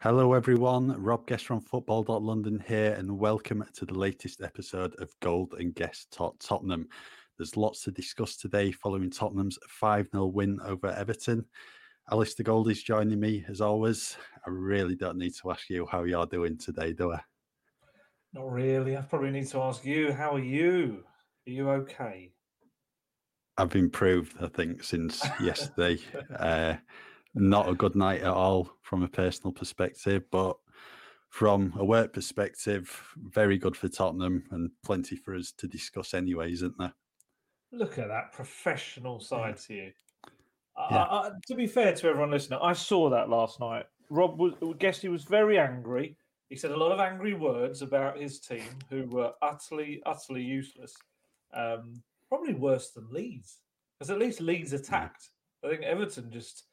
Hello, everyone. Rob Guest from Football.London here, and welcome to the latest episode of Gold and Guest Tot Tottenham. There's lots to discuss today following Tottenham's 5 0 win over Everton. Alasdair Gold is joining me as always. I really don't need to ask you how you're doing today, do I? Not really. I probably need to ask you, how are you? Are you okay? I've improved, I think, since yesterday. Uh, not a good night at all from a personal perspective, but from a work perspective, very good for Tottenham and plenty for us to discuss anyway, isn't there? Look at that professional side to you. Yeah. I, I, to be fair to everyone listening, I saw that last night. Rob was, guessed he was very angry. He said a lot of angry words about his team, who were utterly, utterly useless. Um, probably worse than Leeds, because at least Leeds attacked. I think Everton just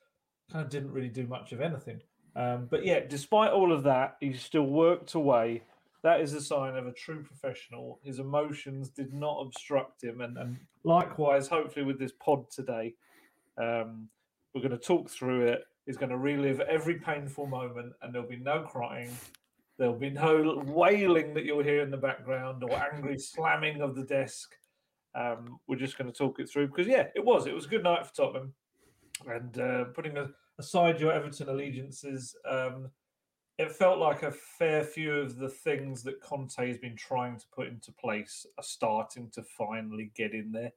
kind of didn't really do much of anything. Um, but yeah, despite all of that, he still worked away. That is a sign of a true professional. His emotions did not obstruct him. And, and likewise, hopefully, with this pod today, um, we're going to talk through it. He's going to relive every painful moment, and there'll be no crying. There'll be no wailing that you'll hear in the background or angry slamming of the desk. Um, we're just going to talk it through because, yeah, it was. It was a good night for Tottenham and uh, putting a, aside your Everton allegiances, um, it felt like a fair few of the things that Conte has been trying to put into place are starting to finally get in there.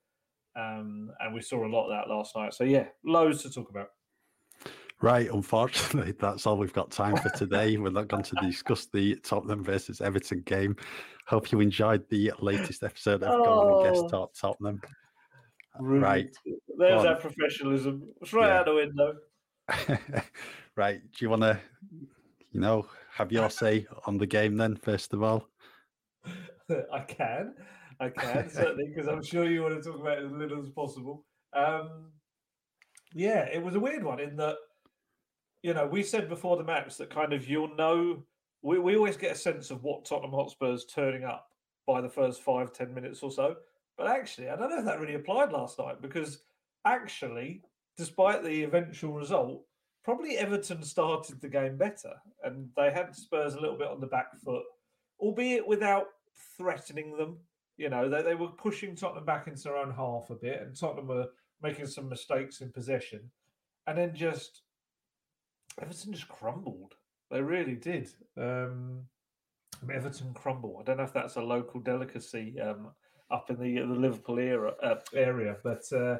Um, and we saw a lot of that last night. So, yeah, loads to talk about. Right, unfortunately, that's all we've got time for today. We're not going to discuss the Tottenham versus Everton game. Hope you enjoyed the latest episode of oh. Gold and Guest Talk Tottenham. Rude. Right. There's that professionalism. It's right yeah. out the window. right. Do you want to, you know, have your say on the game then, first of all? I can. I can, certainly, because I'm sure you want to talk about it as little as possible. Um, yeah, it was a weird one in that, you know, we said before the match that kind of you'll know, we, we always get a sense of what Tottenham Hotspur's turning up by the first five, ten minutes or so. But actually, I don't know if that really applied last night because actually, despite the eventual result, probably Everton started the game better and they had Spurs a little bit on the back foot, albeit without threatening them. You know, they, they were pushing Tottenham back into their own half a bit and Tottenham were making some mistakes in possession. And then just Everton just crumbled. They really did. Um, Everton crumble. I don't know if that's a local delicacy. Um, up in the the Liverpool era, uh, area. But uh,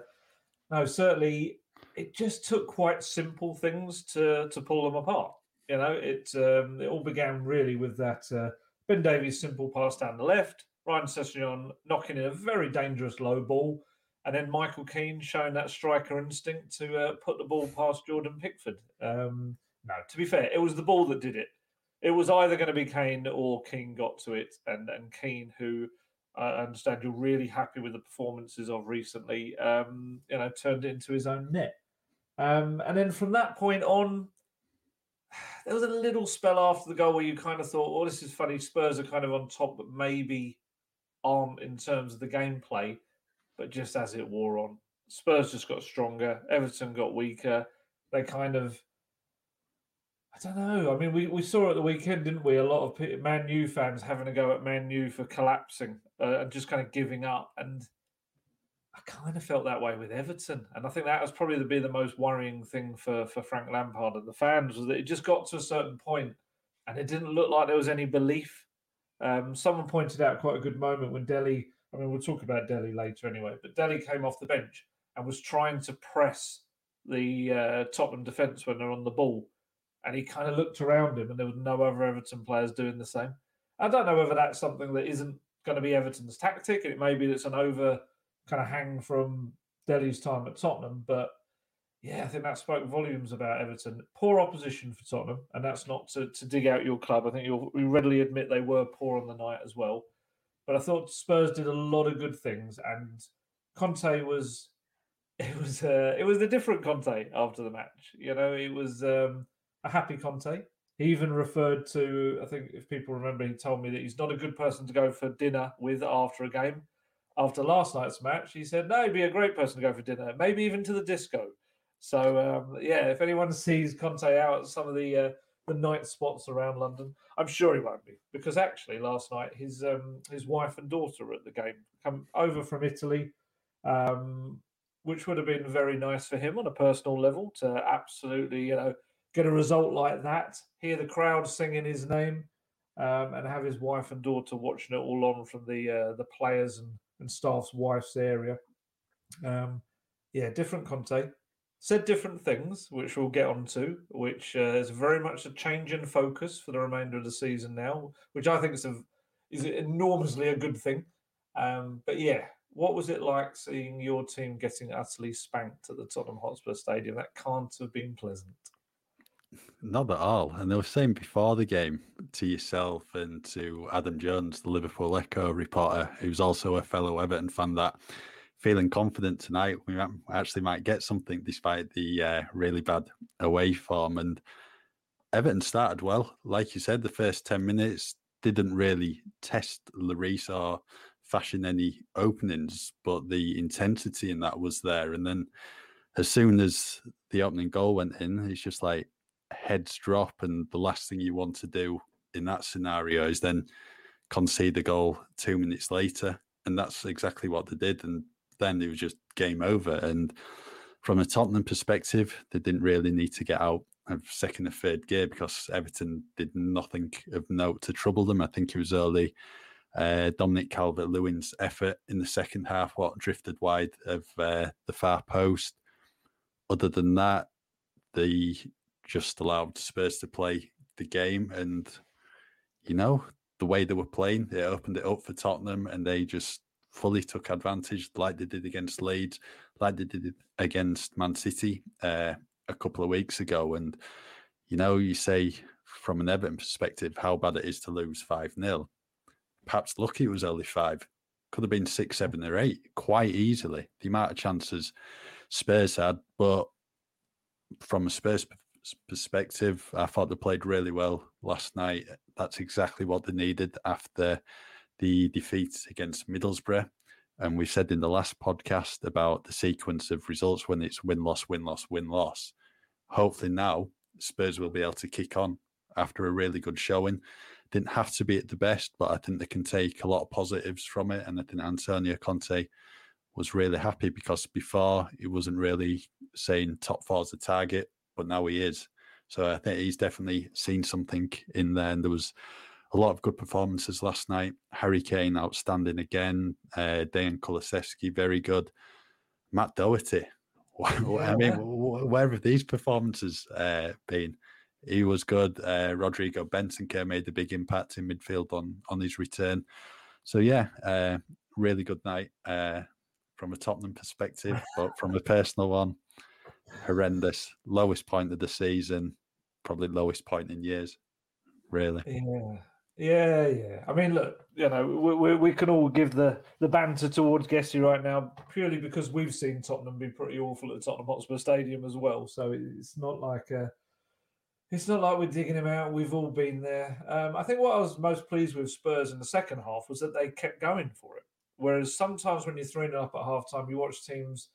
no, certainly it just took quite simple things to to pull them apart. You know, it um, it all began really with that uh, Ben Davies simple pass down the left, Ryan Sessegnon knocking in a very dangerous low ball, and then Michael Keane showing that striker instinct to uh, put the ball past Jordan Pickford. Um, no, to be fair, it was the ball that did it. It was either going to be Kane or Keane got to it, and and Keane who I understand you're really happy with the performances of recently. Um, you know, turned it into his own net. Um, and then from that point on, there was a little spell after the goal where you kind of thought, "Oh, this is funny." Spurs are kind of on top, but maybe aren't in terms of the gameplay. But just as it wore on, Spurs just got stronger. Everton got weaker. They kind of I don't know. I mean, we, we saw at the weekend, didn't we? A lot of Man U fans having a go at Man U for collapsing uh, and just kind of giving up. And I kind of felt that way with Everton. And I think that was probably the, the most worrying thing for, for Frank Lampard and the fans was that it just got to a certain point and it didn't look like there was any belief. Um, someone pointed out quite a good moment when Dele, I mean, we'll talk about Dele later anyway, but Dele came off the bench and was trying to press the uh, Tottenham defence when they're on the ball and he kind of looked around him, and there were no other Everton players doing the same. I don't know whether that's something that isn't going to be Everton's tactic, it may be that's an over kind of hang from Dele's time at Tottenham, but yeah, I think that spoke volumes about Everton. Poor opposition for Tottenham, and that's not to, to dig out your club. I think you'll you readily admit they were poor on the night as well. But I thought Spurs did a lot of good things, and Conte was it was uh, it was a different Conte after the match. You know, it was um, a happy Conte. He even referred to, I think, if people remember, he told me that he's not a good person to go for dinner with after a game. After last night's match, he said, no, he'd be a great person to go for dinner, maybe even to the disco. So um, yeah, if anyone sees Conte out at some of the uh, the night spots around London, I'm sure he won't be because actually last night his um, his wife and daughter were at the game, come over from Italy, um, which would have been very nice for him on a personal level to absolutely you know get a result like that, hear the crowd singing his name, um, and have his wife and daughter watching it all on from the uh, the players and, and staff's wife's area. Um, yeah, different Conte said different things, which we'll get onto, which uh, is very much a change in focus for the remainder of the season now, which I think is, a, is enormously a good thing. Um, but yeah, what was it like seeing your team getting utterly spanked at the Tottenham Hotspur Stadium? That can't have been pleasant. Not at all. And they were saying before the game to yourself and to Adam Jones, the Liverpool Echo reporter, who's also a fellow Everton fan, that feeling confident tonight. We actually might get something despite the uh, really bad away form. And Everton started well. Like you said, the first 10 minutes didn't really test Lloris or fashion any openings, but the intensity in that was there. And then as soon as the opening goal went in, it's just like heads drop. And the last thing you want to do in that scenario is then concede the goal two minutes later. And that's exactly what they did. And then it was just game over. And from a Tottenham perspective, they didn't really need to get out of second or third gear because Everton did nothing of note to trouble them. I think it was early uh, Dominic Calvert Lewin's effort in the second half, what drifted wide of uh, the far post. Other than that, they just allowed Spurs to play the game. And, you know, the way they were playing, it opened it up for Tottenham and they just fully took advantage, like they did against Leeds, like they did against Man City uh, a couple of weeks ago. And, you know, you say from an Everton perspective how bad it is to lose 5 0. Perhaps lucky it was only five. Could have been six, seven, or eight quite easily. The amount of chances Spurs had. But from a Spurs perspective, I thought they played really well last night. That's exactly what they needed after the defeat against Middlesbrough. And we said in the last podcast about the sequence of results when it's win loss, win loss, win loss. Hopefully now Spurs will be able to kick on after a really good showing. Didn't have to be at the best, but I think they can take a lot of positives from it. And I think Antonio Conte was really happy because before he wasn't really saying top four is the target, but now he is. So I think he's definitely seen something in there. And there was a lot of good performances last night. Harry Kane outstanding again. Uh, Dejan Kulusevski very good. Matt Doherty. I mean, where have these performances uh, been? He was good. Uh, Rodrigo Bentancur made a big impact in midfield on on his return. So yeah, uh, really good night uh, from a Tottenham perspective, but from a personal one, horrendous. Lowest point of the season, probably lowest point in years. Really. Yeah. Yeah, yeah. I mean, look, you know, we, we, we can all give the, the banter towards Guessy right now purely because we've seen Tottenham be pretty awful at Tottenham Hotspur Stadium as well. So it's not like a, it's not like we're digging him out. We've all been there. Um, I think what I was most pleased with Spurs in the second half was that they kept going for it. Whereas sometimes when you're 3 up at half time, you watch teams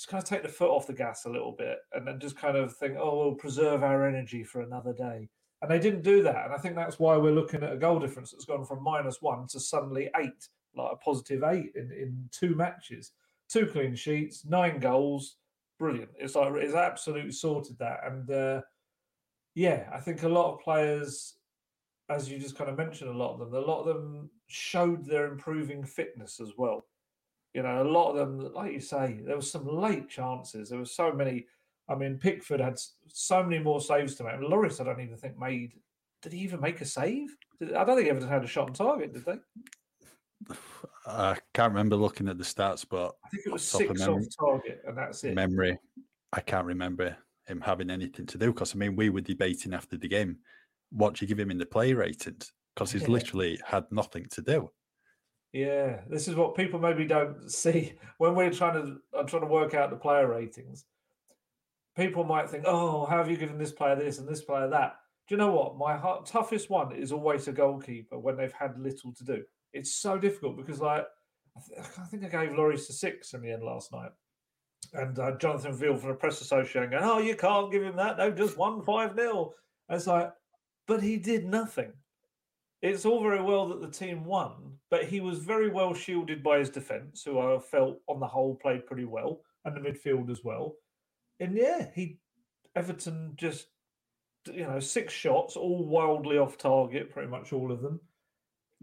just kind of take the foot off the gas a little bit and then just kind of think, oh, we'll preserve our energy for another day. And they didn't do that. And I think that's why we're looking at a goal difference that's gone from minus one to suddenly eight, like a positive eight in, in two matches. Two clean sheets, nine goals. Brilliant. It's like it's absolutely sorted that. And uh, yeah, I think a lot of players, as you just kind of mentioned, a lot of them, a lot of them showed their improving fitness as well. You know, a lot of them, like you say, there was some late chances. There were so many I mean, Pickford had so many more saves to make. Lloris, I don't even think made. Did he even make a save? Did, I don't think Everton had a shot on target, did they? I can't remember looking at the stats, but I think it was six off target, and that's it. Memory, I can't remember him having anything to do. Because I mean, we were debating after the game, what do you give him in the play ratings? Because he's Yeah. literally had nothing to do. Yeah, this is what people maybe don't see when we're trying to I'm trying to work out the player ratings. People might think, "Oh, how have you given this player this and this player that?" Do you know what? My hard, toughest one is always a goalkeeper when they've had little to do. It's so difficult because, like, I, th- I think I gave Lloris a six in the end last night, and uh, Jonathan Veal from the press association going, "Oh, you can't give him that. No, just one five 0 It's like, but he did nothing it's all very well that the team won, but he was very well shielded by his defence, who I felt on the whole played pretty well, and the midfield as well. And yeah, he Everton just you know six shots, all wildly off target, pretty much all of them.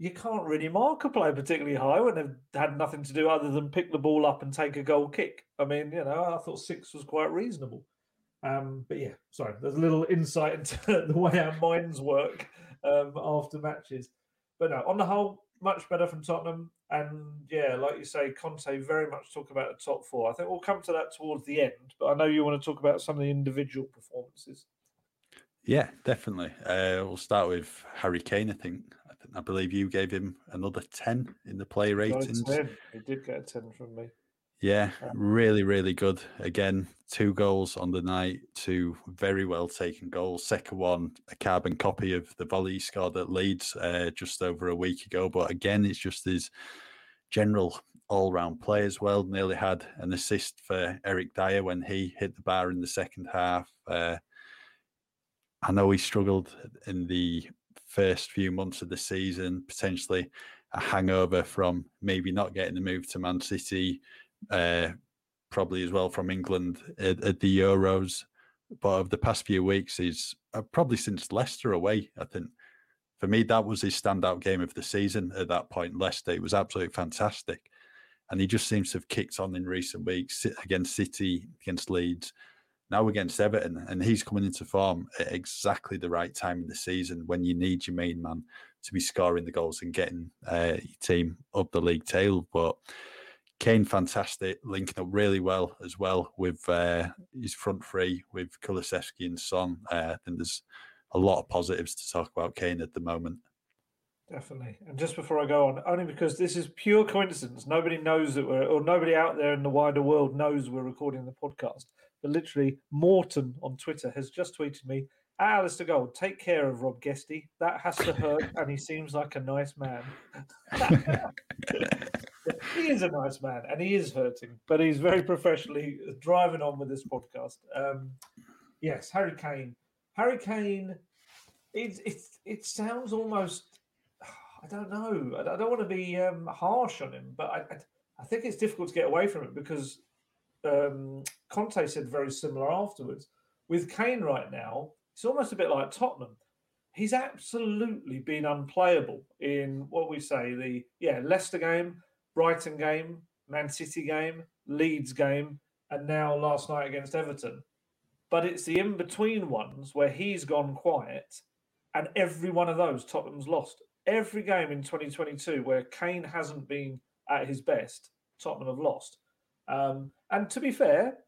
You can't really mark a player particularly high when they've had nothing to do other than pick the ball up and take a goal kick. I mean, you know, I thought six was quite reasonable. Um, but yeah, sorry, there's a little insight into the way our minds work um, after matches. But no, on the whole, much better from Tottenham. And yeah, like you say, Conte very much talk about the top four. I think we'll come to that towards the end. But I know you want to talk about some of the individual performances. Yeah, definitely. Uh, we'll start with Harry Kane. I think. I, think, I believe you gave him another ten in the play ratings. 10. He did get a 10 from me. Yeah, really, really good. Again, two goals on the night, two very well taken goals. Second one, a carbon copy of the volley he scored at Leeds uh, just over a week ago. But again, it's just his general all round play as well. Nearly had an assist for Eric Dier when he hit the bar in the second half. Uh, I know he struggled in the first few months of the season, potentially a hangover from maybe not getting the move to Man City, uh, probably as well from England at, at the Euros. But of the past few weeks, he's uh, probably since Leicester away. I think for me that was his standout game of the season at that point. Leicester, it was absolutely fantastic, and he just seems to have kicked on in recent weeks against City, against Leeds, now against Everton, and he's coming into form at exactly the right time in the season when you need your main man to be scoring the goals and getting uh, your team up the league tail. But Kane, fantastic, linking up really well as well with uh, his front three with Kulusevski and Son. Uh, I think there's a lot of positives to talk about Kane at the moment. Definitely. And just before I go on, only because this is pure coincidence. Nobody knows that we're, or nobody out there in the wider world knows we're recording the podcast. But literally, Morton on Twitter has just tweeted me, Alasdair Gold, take care of Rob Guesty. That has to hurt, and he seems like a nice man. he is a nice man, and he is hurting, but he's very professionally driving on with this podcast. Um, yes, Harry Kane. Harry Kane. It, it, it sounds almost I don't know. I don't want to be um, harsh on him, but I, I, I think it's difficult to get away from it because um, Conte said very similar afterwards. With Kane right now, it's almost a bit like Tottenham. He's absolutely been unplayable in what we say the yeah Leicester game, Brighton game, Man City game, Leeds game, and now last night against Everton. But it's the in between ones where he's gone quiet, and every one of those Tottenham's lost every game in 2022 where Kane hasn't been at his best, Tottenham have lost. Um, and to be fair,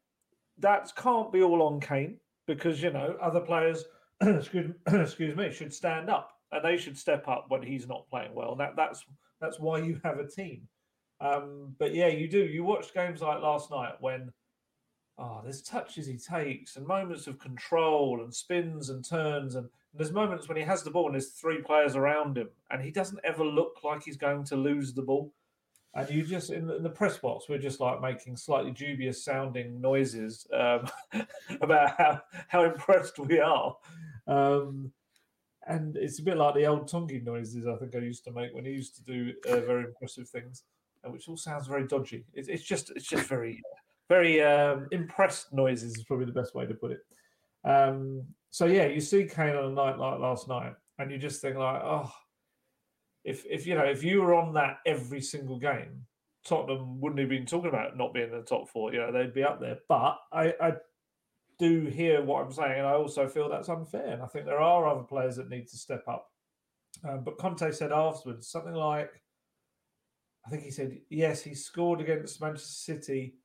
that can't be all on Kane because you know other players, excuse, excuse me, should stand up and they should step up when he's not playing well. That that's that's why you have a team. Um, but yeah, you do. You watch games like last night when oh, there's touches he takes and moments of control and spins and turns and there's moments when he has the ball and there's three players around him and he doesn't ever look like he's going to lose the ball. And you just in the, in the press box, we're just like making slightly dubious sounding noises um, about how how impressed we are. Um, and it's a bit like the old Tongi noises I think I used to make when he used to do uh, very impressive things, which all sounds very dodgy. It's, it's just it's just very very um, impressed noises is probably the best way to put it. Um, so yeah, you see Kane on a night like last night, and you just think like, oh, if if you know if you were on that every single game, Tottenham wouldn't have been talking about not being in the top four. You know, they'd be up there. But I, I do hear what I'm saying, and I also feel that's unfair. And I think there are other players that need to step up. Um, but Conte said afterwards something like, I think he said, yes, he scored against Manchester City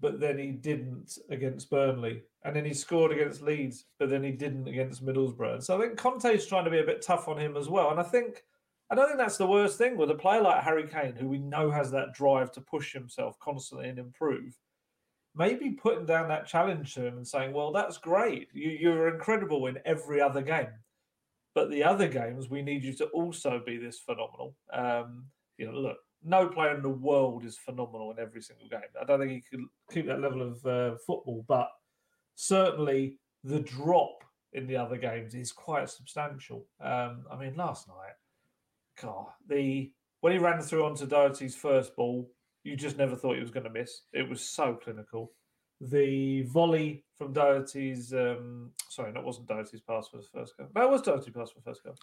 but then he didn't against Burnley. And then he scored against Leeds, but then he didn't against Middlesbrough. So I think Conte's trying to be a bit tough on him as well. And I think I don't think that's the worst thing with a player like Harry Kane, who we know has that drive to push himself constantly and improve. Maybe putting down that challenge to him and saying, "Well, that's great. You, you're incredible in every other game, but the other games we need you to also be this phenomenal." Um, you know, look, no player in the world is phenomenal in every single game. I don't think he could keep that level of uh, football, but certainly the drop in the other games is quite substantial. Um, I mean, last night, God, the when he ran through onto Doherty's first ball, you just never thought he was going to miss. It was so clinical. The volley from Doherty's, um, sorry, that wasn't Doherty's pass for the first goal. That was Doherty's pass for the first goal.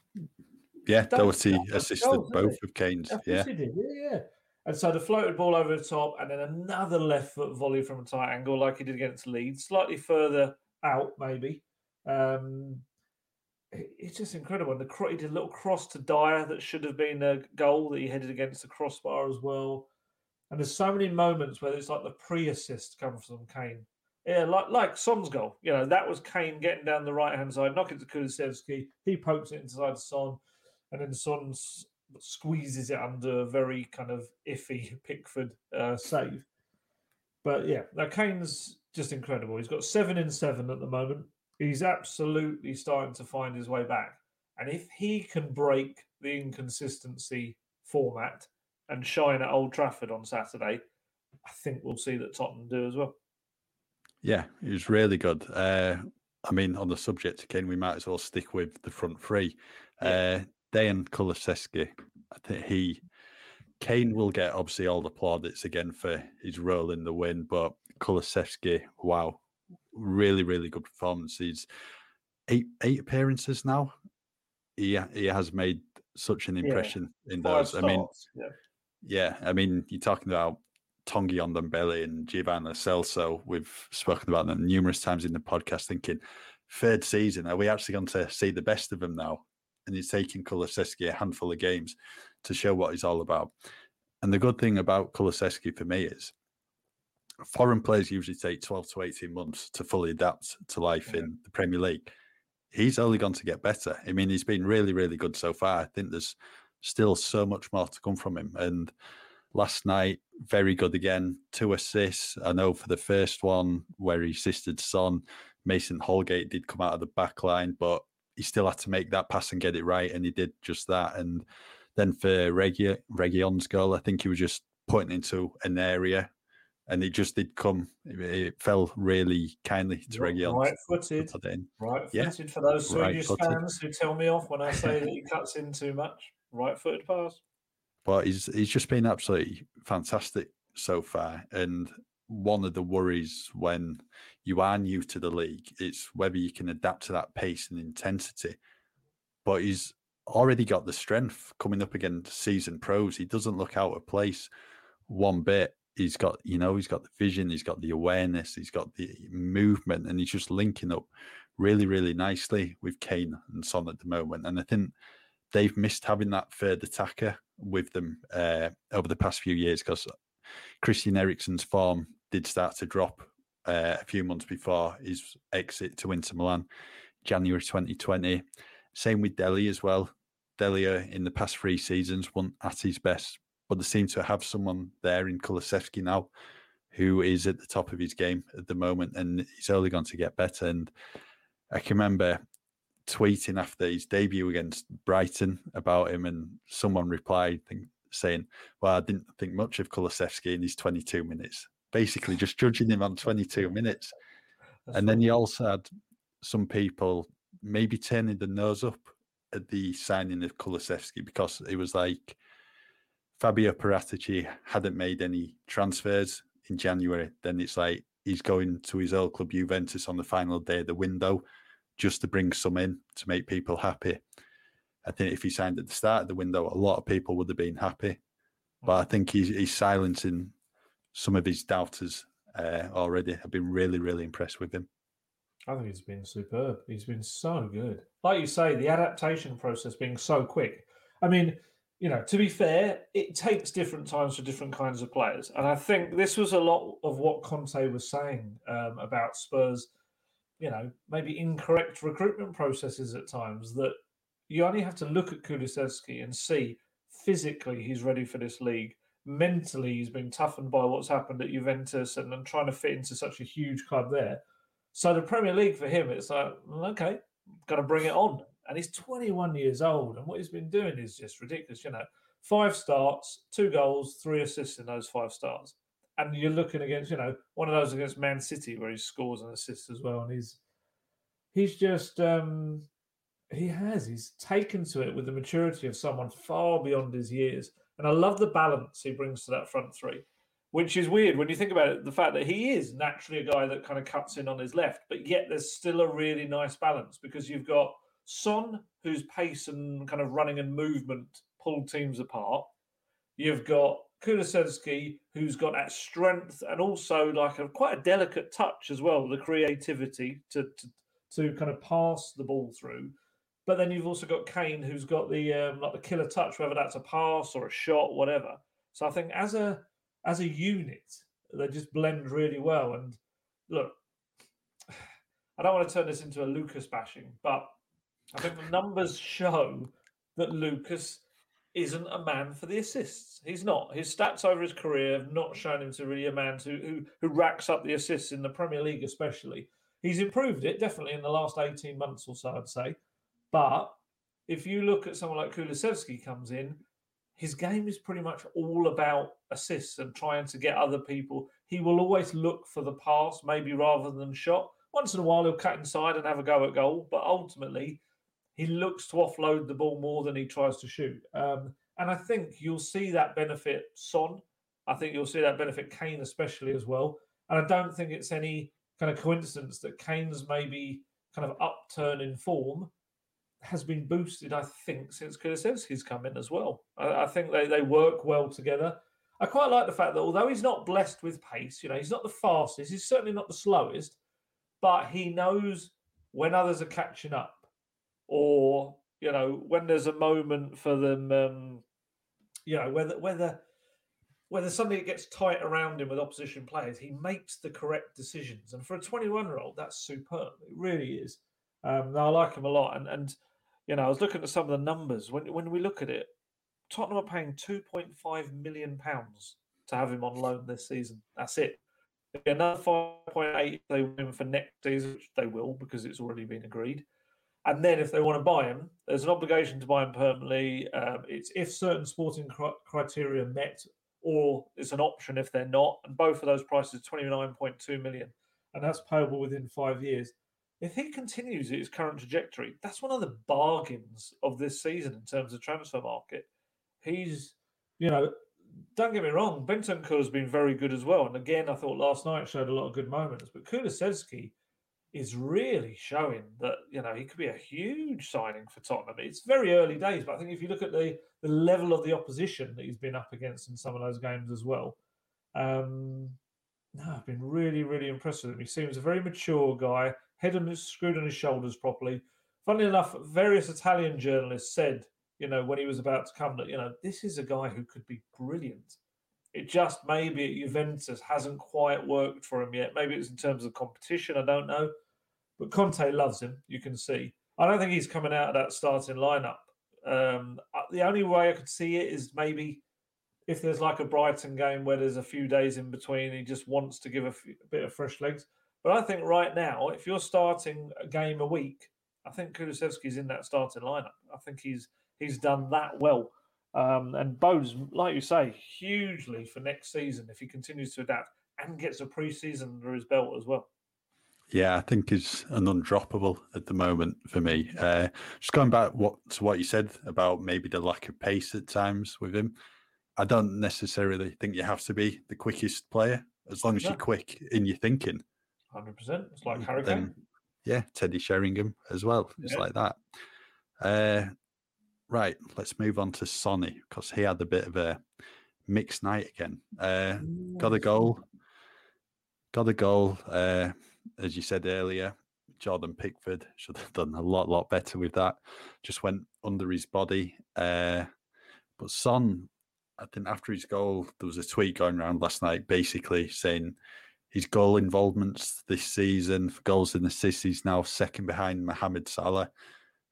Yeah, Doherty assisted goals, both of Kane's. Yeah. yeah, yeah. And so the floated ball over the top, and then another left foot volley from a tight angle, like he did against Leeds, slightly further out, maybe. Um, it's just incredible. And the he did a little cross to Dier that should have been a goal that he headed against the crossbar as well. And there's so many moments where it's like the pre-assist comes from Kane. Yeah, like like Son's goal. You know, that was Kane getting down the right hand side, knocking to Kulusevski. He pokes it inside Son, and then Son squeezes it under a very kind of iffy Pickford uh, save. But yeah, now Kane's just incredible. He's got seven in seven at the moment. He's absolutely starting to find his way back. And if he can break the inconsistency format and shine at Old Trafford on Saturday, I think we'll see that Tottenham do as well. Yeah, he was really good. Uh, I mean, on the subject again, we might as well stick with the front three. Yeah. Uh, Dejan Kulusevski, I think he, Kane will get obviously all the plaudits again for his role in the win, but Kulusevski, wow, really, really good performance. He's eight eight appearances now. He he has made such an impression yeah. in those. I mean, yeah. yeah, I mean, you're talking about Tanguy Ndombele and Giovani Celso. We've spoken about them numerous times in the podcast. Thinking, third season, are we actually going to see the best of them now? And he's taking Kulusevski a handful of games to show what he's all about. And the good thing about Kulusevski for me is foreign players usually take 12 to 18 months to fully adapt to life yeah. in the Premier League. He's only going to get better. I mean, he's been really, really good so far. I think there's still so much more to come from him. And last night, very good again. Two assists. I know for the first one where he assisted Son, Mason Holgate did come out of the back line, but he still had to make that pass and get it right. And he did just that. And then for Regi- Reguilón's goal, I think he was just pointing into an area and it just did come. It, fell really kindly to Reguilón. Right footed. Right footed yeah. for those Swedish right fans who tell me off when I say that he cuts in too much. Right footed pass. But he's he's just been absolutely fantastic so far. And one of the worries when you are new to the league, it's whether you can adapt to that pace and intensity. But he's already got the strength coming up against season pros. He doesn't look out of place one bit he's got you know he's got the vision he's got the awareness he's got the movement and he's just linking up really really nicely with Kane and Son at the moment and I think they've missed having that third attacker with them uh, over the past few years because Christian Eriksen's form did start to drop uh, a few months before his exit to Inter Milan January 2020 same with Dele as well Dele in the past three seasons wasn't at his best but they seem to have someone there in Kulusevski now who is at the top of his game at the moment, and he's only going to get better. And I can remember tweeting after his debut against Brighton about him, and someone replied saying, "Well, I didn't think much of Kulusevski in his 22 minutes." Basically, just judging him on 22 minutes. That's and then you also had some people maybe turning the nose up at the signing of Kulusevski because it was like Fabio Paratici hadn't made any transfers in January, then it's like he's going to his old club Juventus on the final day of the window just to bring some in to make people happy. I think if he signed at the start of the window, a lot of people would have been happy. But I mm. think he's, he's silencing some of his doubters uh, already. I've been really, really impressed with him. I think he's been superb. He's been so good. Like you say, the adaptation process being so quick. I mean, you know, to be fair, it takes different times for different kinds of players. And I think this was a lot of what Conte was saying um, about Spurs, you know, maybe incorrect recruitment processes at times that you only have to look at Kulusevski and see physically he's ready for this league. Mentally, he's been toughened by what's happened at Juventus and, and trying to fit into such a huge club there. So the Premier League for him, it's like, okay, got to bring it on and he's 21 years old, and what he's been doing is just ridiculous. You know, five starts, two goals, three assists in those five starts, and you're looking against, you know, one of those against Man City where he scores and assists as well, and he's he's just um he has he's taken to it with the maturity of someone far beyond his years, and I love the balance he brings to that front three. Which is weird when you think about it, the fact that he is naturally a guy that kind of cuts in on his left, but yet there's still a really nice balance because you've got Son, whose pace and kind of running and movement pull teams apart. You've got Kulusevski, who's got that strength and also like a quite a delicate touch as well, the creativity to, to to kind of pass the ball through. But then you've also got Kane, who's got the um, like the killer touch, whether that's a pass or a shot, whatever. So I think as a as a unit, they just blend really well. And look, I don't want to turn this into a Lucas bashing, but I think the numbers show that Lucas isn't a man for the assists. He's not. His stats over his career have not shown him to really a man who who racks up the assists in the Premier League, especially. He's improved it definitely in the last eighteen months or so, I'd say. But if you look at someone like Kulusevski comes in, his game is pretty much all about assists and trying to get other people. He will always look for the pass, maybe rather than shot. Once in a while, he'll cut inside and have a go at goal, but ultimately, he looks to offload the ball more than he tries to shoot. Um, and I think you'll see that benefit Son. I think you'll see that benefit Kane, especially as well. And I don't think it's any kind of coincidence that Kane's maybe kind of upturn in form has been boosted, I think, since Kulusevski's come in as well. I, I, think they, they work well together. I quite like the fact that although he's not blessed with pace, you know, he's not the fastest, he's certainly not the slowest, but he knows when others are catching up or you know when there's a moment for them, um, you know whether whether whether something gets tight around him with opposition players, he makes the correct decisions. And for a 21 year old, that's superb. It really is. Um, I like him a lot. And and you know, I was looking at some of the numbers. When when we look at it, Tottenham are paying 2.5 million pounds to have him on loan this season. That's it. Another 5.8 they win for next season, which they will because it's already been agreed. And then if they want to buy him, there's an obligation to buy him permanently. Um, it's if certain sporting cr- criteria met, or it's an option if they're not. And both of those prices, 29.2 million, and that's payable within five years. If he continues his current trajectory, that's one of the bargains of this season in terms of transfer market. He's, you know, don't get me wrong, Bentancur has been very good as well. And again, I thought last night showed a lot of good moments. But Kulusevski is really showing that you know he could be a huge signing for Tottenham. It's very early days, but I think if you look at the the level of the opposition that he's been up against in some of those games as well, um, no, I've been really really impressed with him. He seems a very mature guy, head on screwed on his shoulders properly. Funnily enough, various Italian journalists said, you know, when he was about to come, that you know this is a guy who could be brilliant. It just maybe at Juventus hasn't quite worked for him yet. Maybe it's in terms of competition. I don't know. But Conte loves him, you can see. I don't think he's coming out of that starting lineup. Um, uh, the only way I could see it is maybe if there's like a Brighton game where there's a few days in between, he just wants to give a bit of fresh legs. But I think right now, if you're starting a game a week, I think Kulusevski's in that starting lineup. I think he's he's done that well. Um, and bodes, like you say, hugely for next season if he continues to adapt and gets a preseason under his belt as well. Yeah, I think is an undroppable at the moment for me. Uh, just going back what to what you said about maybe the lack of pace at times with him. I don't necessarily think you have to be the quickest player as long as yeah. you're quick in your thinking. Hundred percent. It's like Harry Kane. Yeah, Teddy Sheringham as well. It's yeah. like that. Uh, right, let's move on to Sonny because he had a bit of a mixed night again. Uh, got a goal. Got a goal. Uh, as you said earlier, Jordan Pickford should have done a lot, lot better with that. Just went under his body. Uh, But Son, I think after his goal, there was a tweet going around last night basically saying his goal involvements this season for goals and assists, he's now second behind Mohamed Salah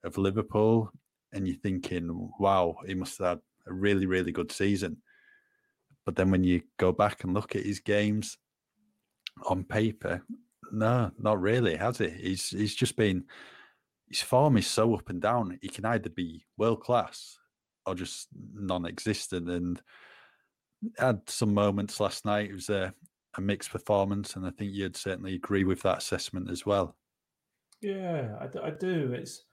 of Liverpool. And you're thinking, wow, he must have had a really, really good season. But then when you go back and look at his games on paper, no, not really, has he? He's he's just been his form is so up and down. He can either be world class or just non-existent. And had some moments last night. It was a, a mixed performance, and I think you'd certainly agree with that assessment as well. Yeah, I, I do. It's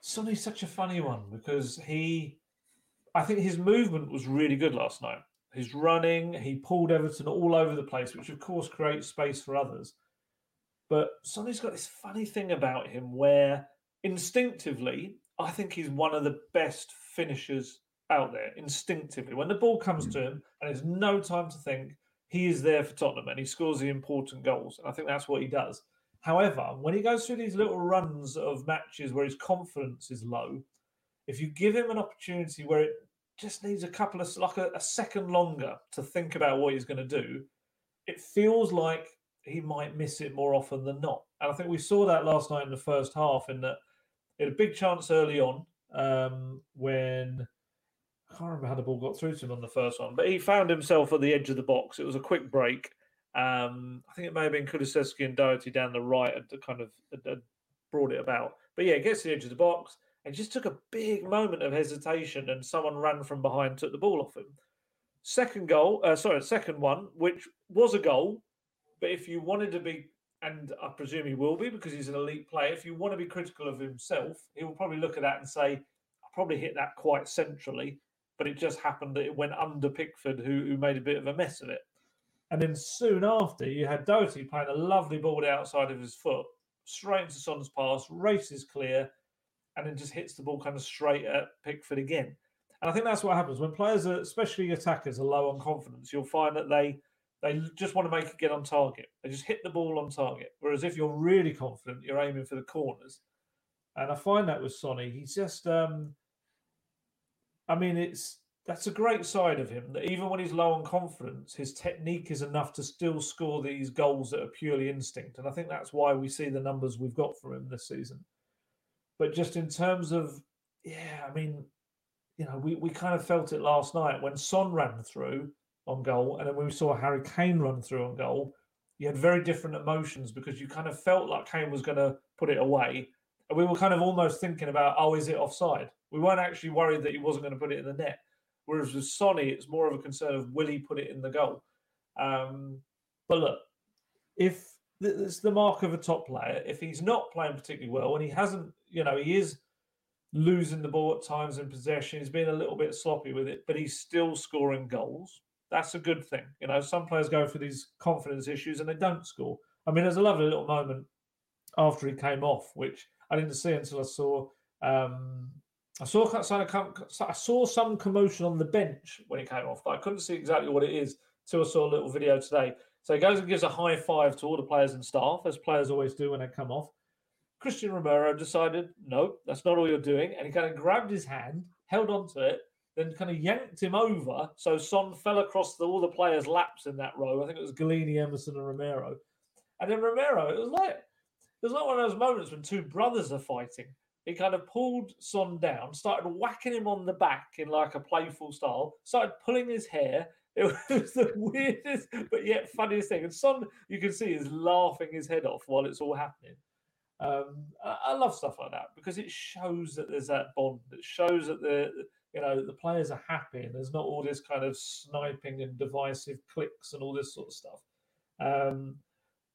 Sonny's such a funny one because he, I think his movement was really good last night. His running, he pulled Everton all over the place, which of course creates space for others. But Sonny's got this funny thing about him where instinctively, I think he's one of the best finishers out there instinctively. When the ball comes hmm. to him and there's no time to think, he is there for Tottenham and he scores the important goals. And I think that's what he does. However, when he goes through these little runs of matches where his confidence is low, if you give him an opportunity where it just needs a couple of like a, a second longer to think about what he's going to do, it feels like he might miss it more often than not. And I think we saw that last night in the first half in that he had a big chance early on um, when I can't remember how the ball got through to him on the first one, but he found himself at the edge of the box. It was a quick break. Um, I think it may have been Kulusevski and Doherty down the right had kind of had brought it about. But yeah, gets to the edge of the box and just took a big moment of hesitation, and someone ran from behind, took the ball off him. Second goal, uh, sorry, second one, which was a goal, but if you wanted to be and I presume he will be because he's an elite player. If you want to be critical of himself, he will probably look at that and say, I probably hit that quite centrally, but it just happened that it went under Pickford, who, who made a bit of a mess of it. And then soon after, you had Doherty playing a lovely ball outside of his foot, straight into Son's pass, races clear, and then just hits the ball kind of straight at Pickford again. And I think that's what happens when players, are, especially attackers, are low on confidence. You'll find that they they just want to make it get on target. They just hit the ball on target. Whereas if you're really confident, you're aiming for the corners. And I find that with Sonny, he's just, um, I mean, it's that's a great side of him that even when he's low on confidence, his technique is enough to still score these goals that are purely instinct. And I think that's why we see the numbers we've got for him this season. But just in terms of, yeah, I mean, you know, we, we kind of felt it last night when Son ran through on goal, and then when we saw Harry Kane run through on goal, you had very different emotions because you kind of felt like Kane was going to put it away, and we were kind of almost thinking about, oh, is it offside? We weren't actually worried that he wasn't going to put it in the net. Whereas with Sonny, it's more of a concern of will he put it in the goal? Um, but look, if it's the mark of a top player, if he's not playing particularly well and he hasn't, you know, he is losing the ball at times in possession, he's been a little bit sloppy with it, but he's still scoring goals that's a good thing. You know, some players go for these confidence issues and they don't score. I mean, there's a lovely little moment after he came off, which I didn't see until I saw. Um, I saw I saw some commotion on the bench when he came off, but I couldn't see exactly what it is until I saw a little video today. So he goes and gives a high five to all the players and staff, as players always do when they come off. Cristian Romero decided, no, that's not all you're doing. And he kind of grabbed his hand, held onto it, then kind of yanked him over. So Son fell across the, all the players' laps in that row. I think it was Gollini, Emerson, and Romero. And then Romero, it was like was like one of those moments when two brothers are fighting. He kind of pulled Son down, started whacking him on the back in like a playful style, started pulling his hair. It was the weirdest, but yet funniest thing. And Son, you can see, is laughing his head off while it's all happening. Um, I, I, love stuff like that because it shows that there's that bond. It shows that the you know the players are happy and there's not all this kind of sniping and divisive clicks and all this sort of stuff um,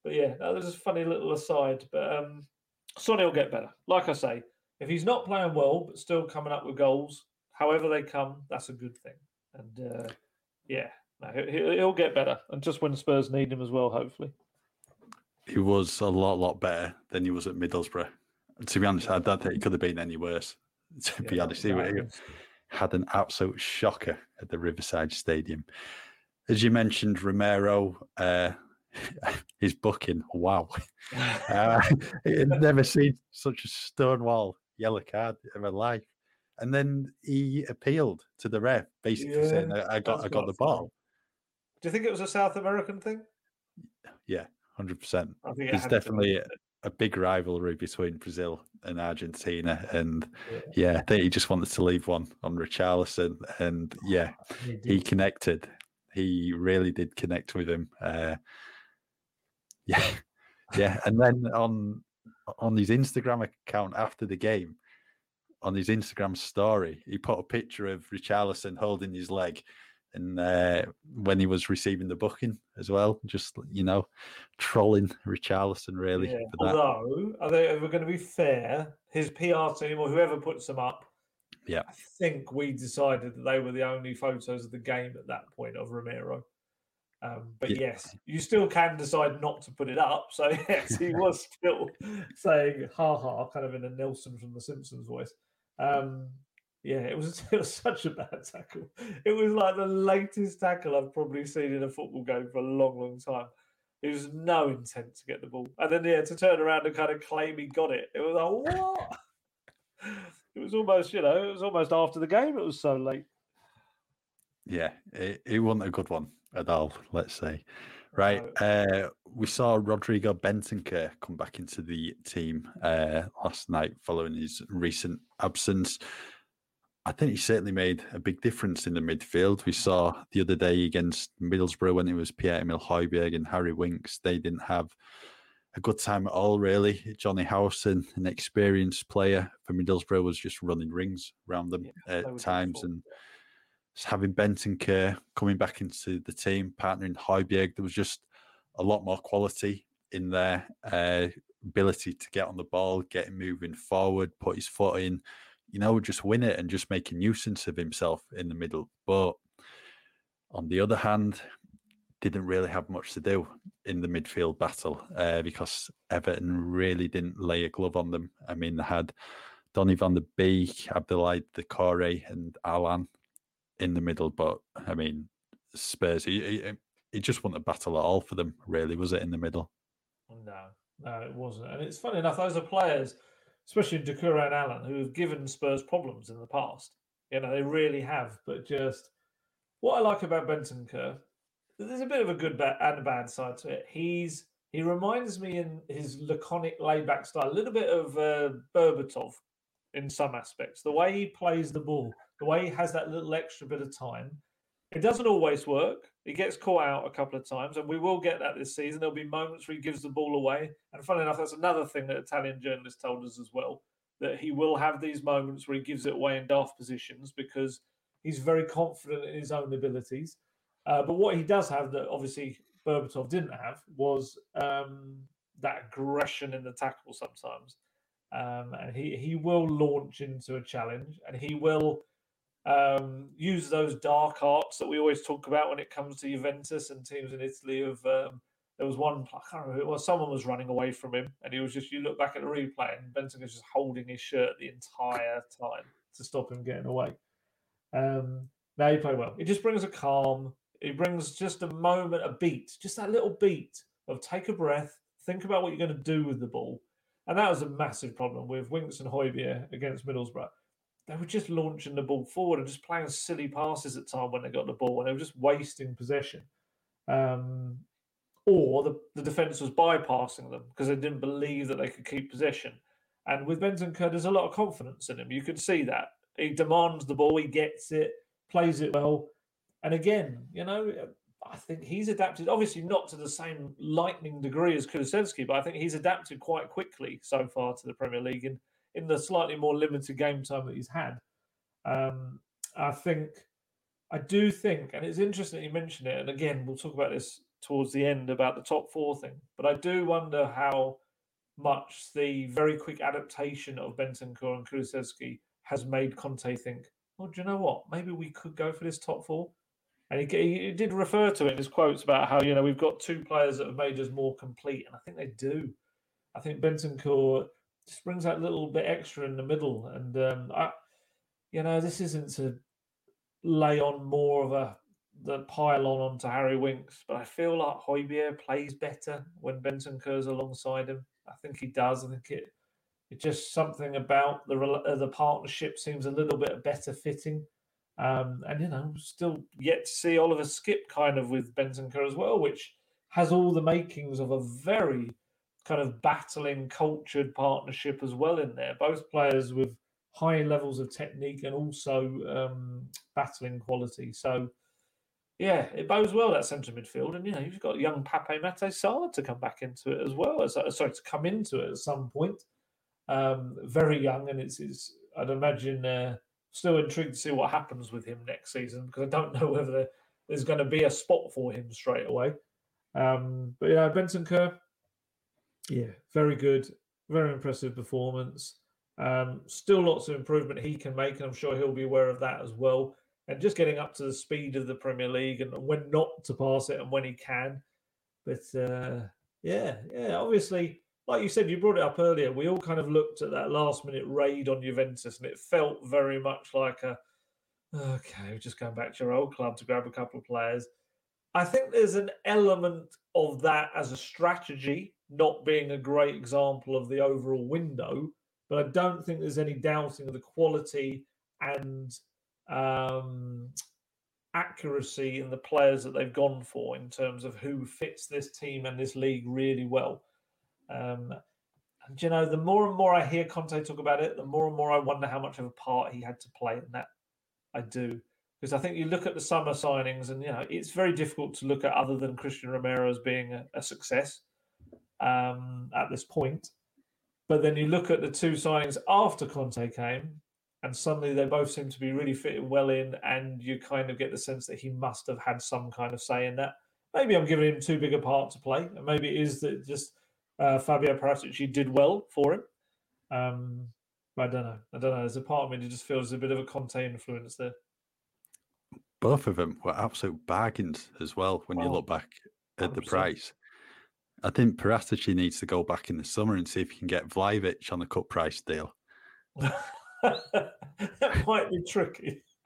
but yeah that was a funny little aside but um, sonny will get better. Like i say if he's not playing well but still coming up with goals however they come that's a good thing. And uh, yeah no, he'll get better. And just when spurs need him as well hopefully. He was a lot lot better than he was at middlesbrough. To be honest i don't think he could have been any worse to yeah, be honest. He, had an absolute shocker at the Riverside Stadium. As you mentioned, Romero, uh, his booking, wow. uh, I've never seen such a stonewall yellow card in my life. and then he appealed to the ref, basically Yeah, saying, "I got, I got the ball." Do you think it was a South American thing? Yeah, hundred percent. I think it There's had to be. definitely a, a big rivalry between Brazil and Argentina, and Yeah. yeah, I think he just wanted to leave one on Richarlison, and yeah, He he connected. He really did connect with him. Uh, yeah, yeah, and then on on his Instagram account after the game, on his Instagram story, he put a picture of Richarlison holding his leg, and uh, when he was receiving the booking as well, just you know, trolling Richarlison really Yeah. for that. Although, I think if we're going to be fair, his PR team or whoever puts them up, Yeah. I think we decided that they were the only photos of the game at that point of Romero. Um, but Yeah. yes, you still can decide not to put it up. So yes, he was still saying "ha ha," kind of in a Nelson from The Simpsons voice. Um, yeah, it was it was such a bad tackle. It was like the latest tackle I've probably seen in a football game for a long, long time. It was no intent to get the ball, and then yeah, to turn around and kind of claim he got it. It was like what? It was almost, you know, it was almost after the game. It was so late. Yeah, it, it wasn't a good one at all, let's say. Right. Uh, we saw Rodrigo Bentancur come back into the team uh, last night following his recent absence. I think he certainly made a big difference in the midfield. We saw the other day against Middlesbrough when it was Pierre-Emile Højbjerg and Harry Winks. They didn't have a good time at all, really. Jonny Howson, an experienced player for Middlesbrough, was just running rings around them Yeah, at times. And having Bentancur coming back into the team, partnering Højbjerg, there was just a lot more quality in their uh, ability to get on the ball, get moving forward, put his foot in, you know, just win it and just make a nuisance of himself in the middle. But on the other hand, didn't really have much to do in the midfield battle uh, because Everton really didn't lay a glove on them. I mean, they had Donny van der Beek, Abdoulaye Doucouré, and Allan in the middle. But I mean, Spurs, it, it just wasn't battle at all for them, really, was it, in the middle? No, no, it wasn't. And it's funny enough, those are players, especially Doucouré and Allan, who have given Spurs problems in the past. You know, they really have. But just what I like about Bentancur, there's a bit of a good and a bad side to it. He's he reminds me in his laconic, laid-back style, a little bit of uh, Berbatov in some aspects. The way he plays the ball, the way he has that little extra bit of time. It doesn't always work. He gets caught out a couple of times, and we will get that this season. There'll be moments where he gives the ball away. And funny enough, that's another thing that Italian journalists told us as well that he will have these moments where he gives it away in daft positions because he's very confident in his own abilities. Uh, but what he does have that obviously Berbatov didn't have was um, that aggression in the tackle sometimes. Um, and he, he will launch into a challenge and he will um, use those dark arts that we always talk about when it comes to Juventus and teams in Italy. Of um, there was one, I can't remember who it was, someone was running away from him, and he was just. You look back at the replay, and Benson was just holding his shirt the entire time to stop him getting away. Um, now he played well. He just brings a calm. He brings just a moment, a beat, just that little beat of take a breath, think about what you're going to do with the ball. And that was a massive problem with Winks and Højbjerg against Middlesbrough they were just launching the ball forward and just playing silly passes at time when they got the ball, and they were just wasting possession. Um, or the, the defence was bypassing them because they didn't believe that they could keep possession. And with Bentancur, there's a lot of confidence in him. You could see that. He demands the ball, he gets it, plays it well. And again, you know, I think he's adapted, obviously not to the same lightning degree as Kulusevski, but I think he's adapted quite quickly so far to the Premier League. And in the slightly more limited game time that he's had. Um, I think, I do think, and it's interesting you mentioned it. And again, we'll talk about this towards the end about the top four thing. But I do wonder how much the very quick adaptation of Bentancur and Kulusevski has made Conte think, well, do you know what? Maybe we could go for this top four. And he, he did refer to it in his quotes about how, you know, we've got two players that have made us more complete. And I think they do. I think Bentancur just brings that little bit extra in the middle. And um, I, you know, this isn't to lay on more of a the pile on onto Harry Winks, but I feel like Højbjerg plays better when Bentancur's alongside him. I think he does. I think it It's just something about the uh, the partnership seems a little bit better fitting. Um, and you know, still yet to see Oliver Skipp kind of with Bentancur as well, which has all the makings of a very kind of battling, cultured partnership as well in there. Both players with high levels of technique and also um, battling quality. So, yeah, it bodes well that centre midfield. And, you know, you've got young Pape Sarr to come back into it as well. As, uh, sorry, to come into it at some point. Um, very young, and it's, it's I'd imagine, uh, still intrigued to see what happens with him next season because I don't know whether there's going to be a spot for him straight away. Um, but yeah, Bentancur, yeah, very good, very impressive performance. Um, still lots of improvement he can make, and I'm sure he'll be aware of that as well. And just getting up to the speed of the Premier League and when not to pass it and when he can. But uh, yeah, yeah, obviously, like you said, you brought it up earlier. We all kind of looked at that last minute raid on Juventus, and it felt very much like a okay, we're just going back to your old club to grab a couple of players. I think there's an element of that as a strategy, not being a great example of the overall window but I don't think there's any doubting of the quality and um, accuracy in the players that they've gone for in terms of who fits this team and this league really well. Um, and you know, the more and more I hear Conte talk about it, the more and more I wonder how much of a part he had to play in that. I do. Because I think you look at the summer signings, and you know it's very difficult to look at other than Cristian Romero as being a, a success um, at this point. But then you look at the two signings after Conte came, and suddenly they both seem to be really fitting well in, and you kind of get the sense that he must have had some kind of say in that. Maybe I'm giving him too big a part to play, and maybe it is that just uh, Fabio Paratici did well for him. Um, I don't know. I don't know. There's a part of me that just feels a bit of a Conte influence there. Both of them were absolute bargains as well when oh, you look back at 100%. the price. I think Paratici needs to go back in the summer and see if he can get Vlahovic on a cut price deal. that might be tricky.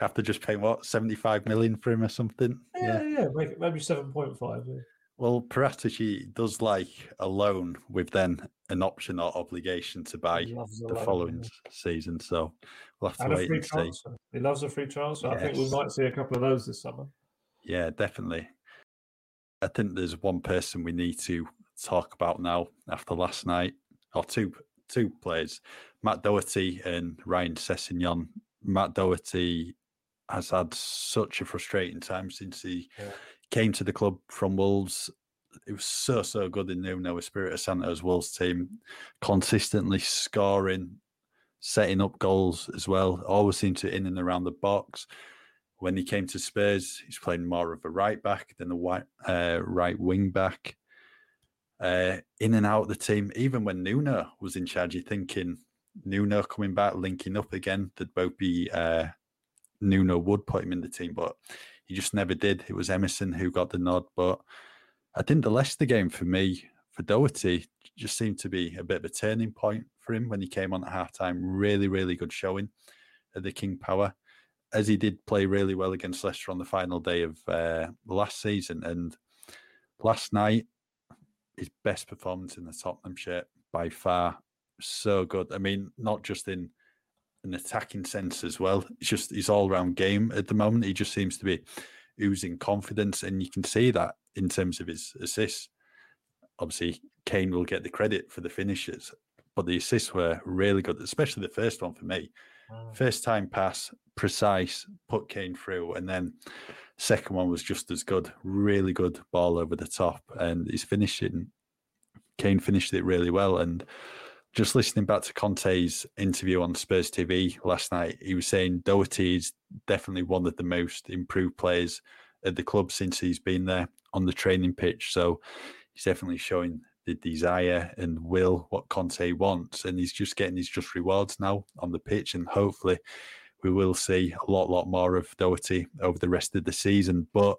Have to just pay what seventy five million for him or something. Yeah, yeah, yeah. Make it maybe seven point five. Yeah. Well, Paratici does like a loan with then an option or obligation to buy the loan, following yeah. season. So we'll have to and wait and transfer. see. He loves a free transfer. Yes. I think we might see a couple of those this summer. Yeah, definitely. I think there's one person we need to talk about now after last night, or two two players, Matt Doherty and Ryan Sessegnon. Matt Doherty has had such a frustrating time since he yeah. came to the club from Wolves. It was so so good in Nuno Espirito Santo's Wolves team, consistently scoring, setting up goals as well. Always seemed to in and around the box. When he came to Spurs, he's playing more of a right back than the white, uh, right wing back. Uh, in and out the team, even when Nuno was in charge, you're thinking Nuno coming back, linking up again, that both be uh, Nuno would put him in the team, but he just never did. It was Emerson who got the nod. But I think the Leicester game for me, for Doherty, just seemed to be a bit of a turning point for him when he came on at halftime. Really, really good showing at the King Power as he did play really well against Leicester on the final day of uh, last season. And last night, his best performance in the Tottenham shirt by far. So good. I mean, not just in an attacking sense as well. It's just his all round game at the moment. He just seems to be oozing confidence. And you can see that in terms of his assists. Obviously, Kane will get the credit for the finishes, but the assists were really good, especially the first one for me. Mm. First time pass, precise, put Kane through, and then second one was just as good. Really good ball over the top, and he's finishing. Kane finished it really well, and just listening back to Conte's interview on Spurs TV last night, he was saying Doherty is definitely one of the most improved players at the club since he's been there on the training pitch. So he's definitely showing the desire and will what Conte wants, and he's just getting his just rewards now on the pitch, and hopefully we will see a lot, lot more of Doherty over the rest of the season. But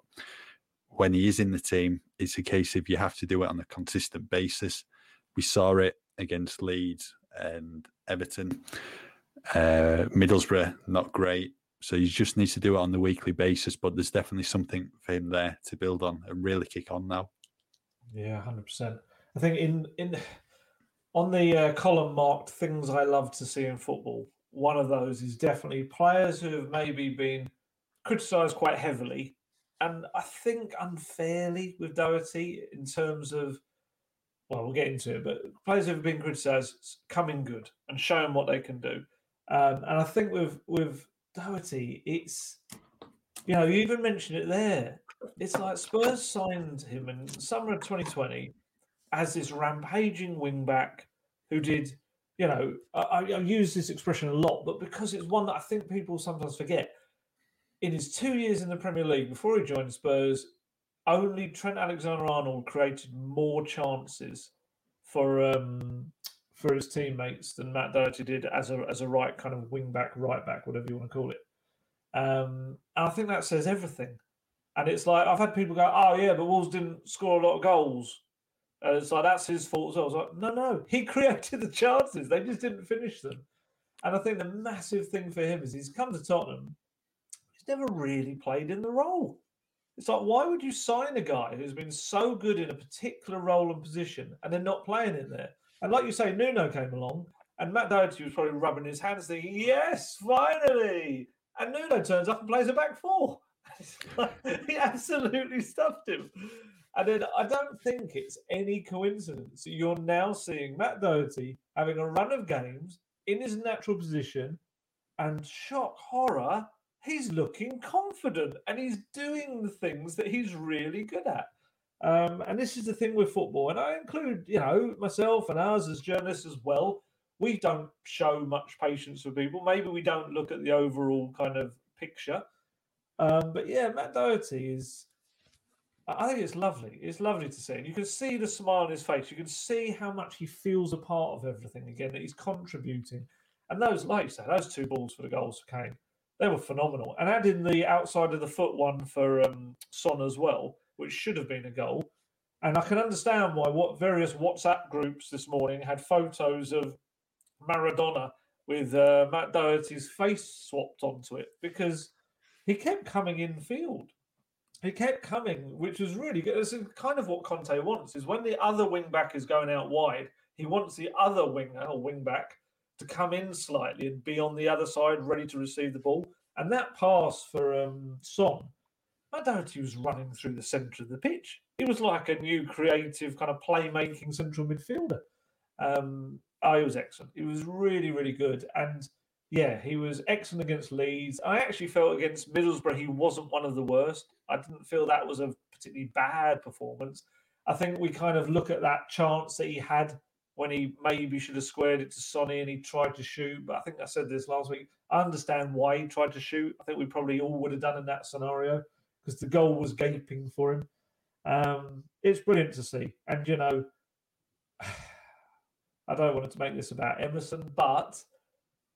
when he is in the team, it's a case of you have to do it on a consistent basis. We saw it against Leeds and Everton. Uh, Middlesbrough, not great. So he just needs to do it on the weekly basis. But there's definitely something for him there to build on and really kick on now. Yeah, hundred percent. I think in in on the uh, column marked things I love to see in football. One of those is definitely players who have maybe been criticised quite heavily, and I think unfairly with Doherty in terms of. Well, we'll get into it, but players who have been criticised coming good and showing what they can do. Um, and I think with with Doherty, it's you know you even mentioned it there. It's like Spurs signed him in summer of 2020 as this rampaging wingback who did, you know, I, I use this expression a lot, but because it's one that I think people sometimes forget. In his two years in the Premier League before he joined Spurs, only Trent Alexander-Arnold created more chances for um, for his teammates than Matt Doherty did as a as a right kind of wing back, right back, whatever you want to call it. Um, and I think that says everything. And it's like I've had people go, "Oh yeah, but Wolves didn't score a lot of goals." And it's like that's his fault. I was like, "No, no, he created the chances. They just didn't finish them." And I think the massive thing for him is he's come to Tottenham. He's never really played in the role. It's like, why would you sign a guy who's been so good in a particular role and position and then not playing in there? And like you say, Nuno came along and Matt Doherty was probably rubbing his hands thinking, yes, finally. And Nuno turns up and plays a back four. he absolutely stuffed him. And then I don't think it's any coincidence that you're now seeing Matt Doherty having a run of games in his natural position, and shock horror, he's looking confident and he's doing the things that he's really good at. Um, and this is the thing with football, and I include, you know, myself and ours as journalists as well. We don't show much patience with people. Maybe we don't look at the overall kind of picture. Um, but yeah, Matt Doherty is. I think it's lovely. It's lovely to see. And you can see the smile on his face. You can see how much he feels a part of everything again, that he's contributing. And those, like you those two balls for the goals for Kane, they were phenomenal. And adding the outside of the foot one for um, Son as well, which should have been a goal. And I can understand why what various WhatsApp groups this morning had photos of Maradona with uh, Matt Doherty's face swapped onto it because he kept coming in field. He kept coming, which was really good. This is kind of what Conte wants: is when the other wing back is going out wide, he wants the other winger or wing back to come in slightly and be on the other side, ready to receive the ball. And that pass for um, Son, I doubt he was running through the centre of the pitch. He was like a new creative kind of playmaking central midfielder. Um, oh, he was excellent. He was really, really good. And yeah, he was excellent against Leeds. I actually felt against Middlesbrough he wasn't one of the worst. I didn't feel that was a particularly bad performance. I think we kind of look at that chance that he had when he maybe should have squared it to Sonny and he tried to shoot. But I think I said this last week. I understand why he tried to shoot. I think we probably all would have done in that scenario because the goal was gaping for him. Um, it's brilliant to see. And, you know, I don't want to make this about Emerson, but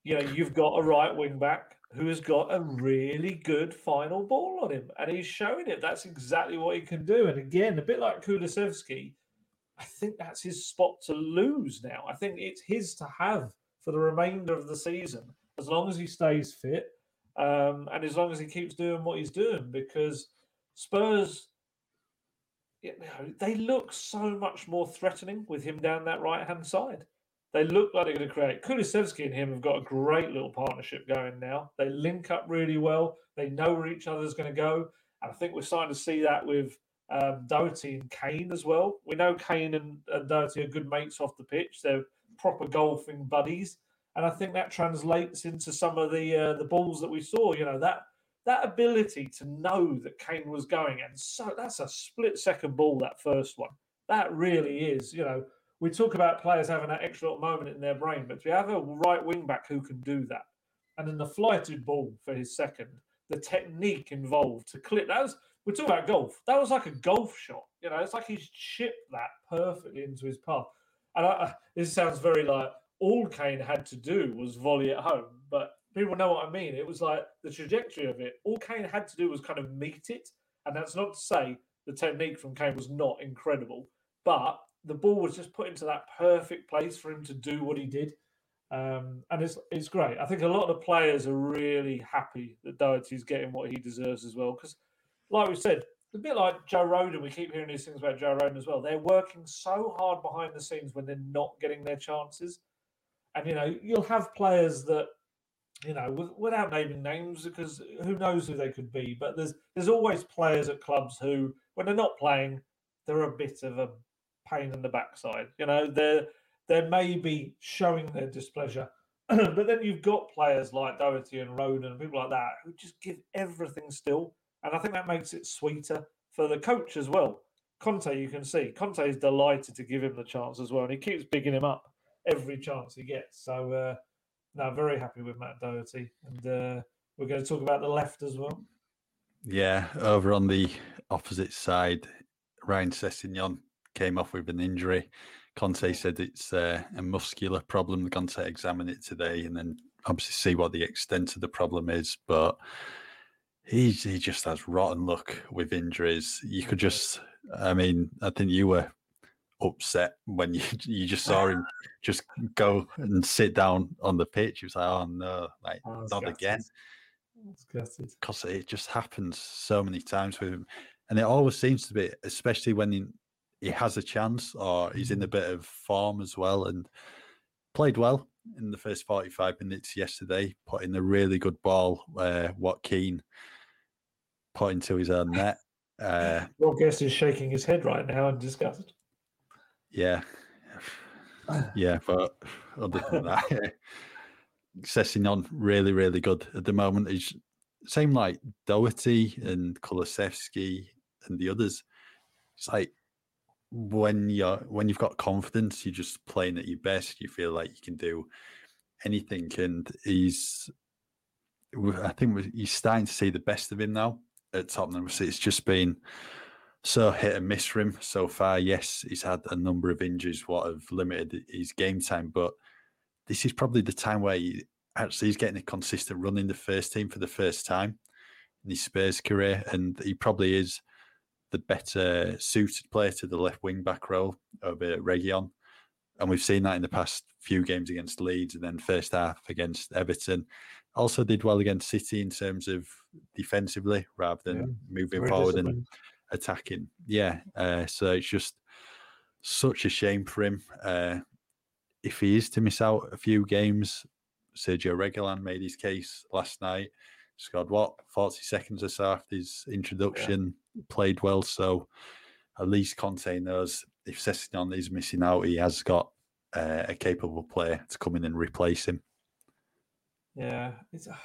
you know, you've got a right wing back who has got a really good final ball on him, and he's showing it. That's exactly what he can do. And again, a bit like Kulusevski, I think that's his spot to lose now. I think it's his to have for the remainder of the season, as long as he stays fit um, and as long as he keeps doing what he's doing. Because Spurs, you know, they look so much more threatening with him down that right hand side. They look like they're going to create. Kulusevski and him have got a great little partnership going now. They link up really well. They know where each other's going to go. And I think we're starting to see that with um, Doherty and Kane as well. We know Kane and, and Doherty are good mates off the pitch. They're proper golfing buddies. And I think that translates into some of the uh, the balls that we saw. You know that that ability to know that Kane was going, and so that's a split second ball. That first one, that really is. You know, we talk about players having that extra little moment in their brain, but to have a right wing back who can do that, and then the flighted ball for his second, the technique involved to clip that was we're talking about golf. That was like a golf shot. You know, it's like he's chipped that perfectly into his path. And I, this sounds very like all Kane had to do was volley at home, but people know what I mean. It was like the trajectory of it. All Kane had to do was kind of meet it, and that's not to say the technique from Kane was not incredible, but the ball was just put into that perfect place for him to do what he did. Um, and it's it's great. I think a lot of the players are really happy that Doherty's getting what he deserves as well. Because, like we said, a bit like Joe Rodon. We keep hearing these things about Joe Rodon as well. They're working so hard behind the scenes when they're not getting their chances. And you know, you'll have players that, you know, without naming names, because who knows who they could be. But there's there's always players at clubs who, when they're not playing, they're a bit of a pain in the backside. You know, they're they may be showing their displeasure. but then you've got players like Doherty and Rodon and people like that who just give everything still. And I think that makes it sweeter for the coach as well. Conte, you can see, Conte is delighted to give him the chance as well. And he keeps bigging him up every chance he gets. So, uh, no, very happy with Matt Doherty. And uh, we're going to talk about the left as well. Yeah, over on the opposite side, Ryan Sessegnon came off with an injury. Conte said it's uh, a muscular problem. They're going to examine it today and then obviously see what the extent of the problem is. But he he just has rotten luck with injuries. You could just, I mean, I think you were upset when you you just saw him just go and sit down on the pitch. He was like, "Oh no, like oh, not gutted. again." Because it just happens so many times with him, and it always seems to be, especially when he, has a chance or he's in a mm. bit of form as well, and played well in the first forty-five minutes yesterday. Put in a really good ball. Uh, Watkins put into his own net. Uh, Guest is shaking his head right now in disgust. Yeah. Yeah, but other than that, Sessegnon really, really good at the moment. He's same like Doherty and Kulusevski and the others. It's like when you're when you've got confidence, you're just playing at your best. You feel like you can do anything, and he's. I think he's starting to see the best of him now at Tottenham. It's just been so hit and miss for him so far. Yes, he's had a number of injuries what have limited his game time, but this is probably the time where he actually he's getting a consistent run in the first team for the first time in his Spurs career, and he probably is the better suited player to the left wing back role over Reguilon. And we've seen that in the past few games against Leeds and then first half against Everton. Also did well against City in terms of defensively rather than yeah, moving forward and attacking. Yeah, uh, so it's just such a shame for him. Uh, if he is to miss out a few games, Sergio Reguilon made his case last night. Scored what forty seconds or so after his introduction. Yeah. Played well, so at least Conte knows if Sessegnon is missing out, he has got uh, a capable player to come in and replace him. Yeah, it's.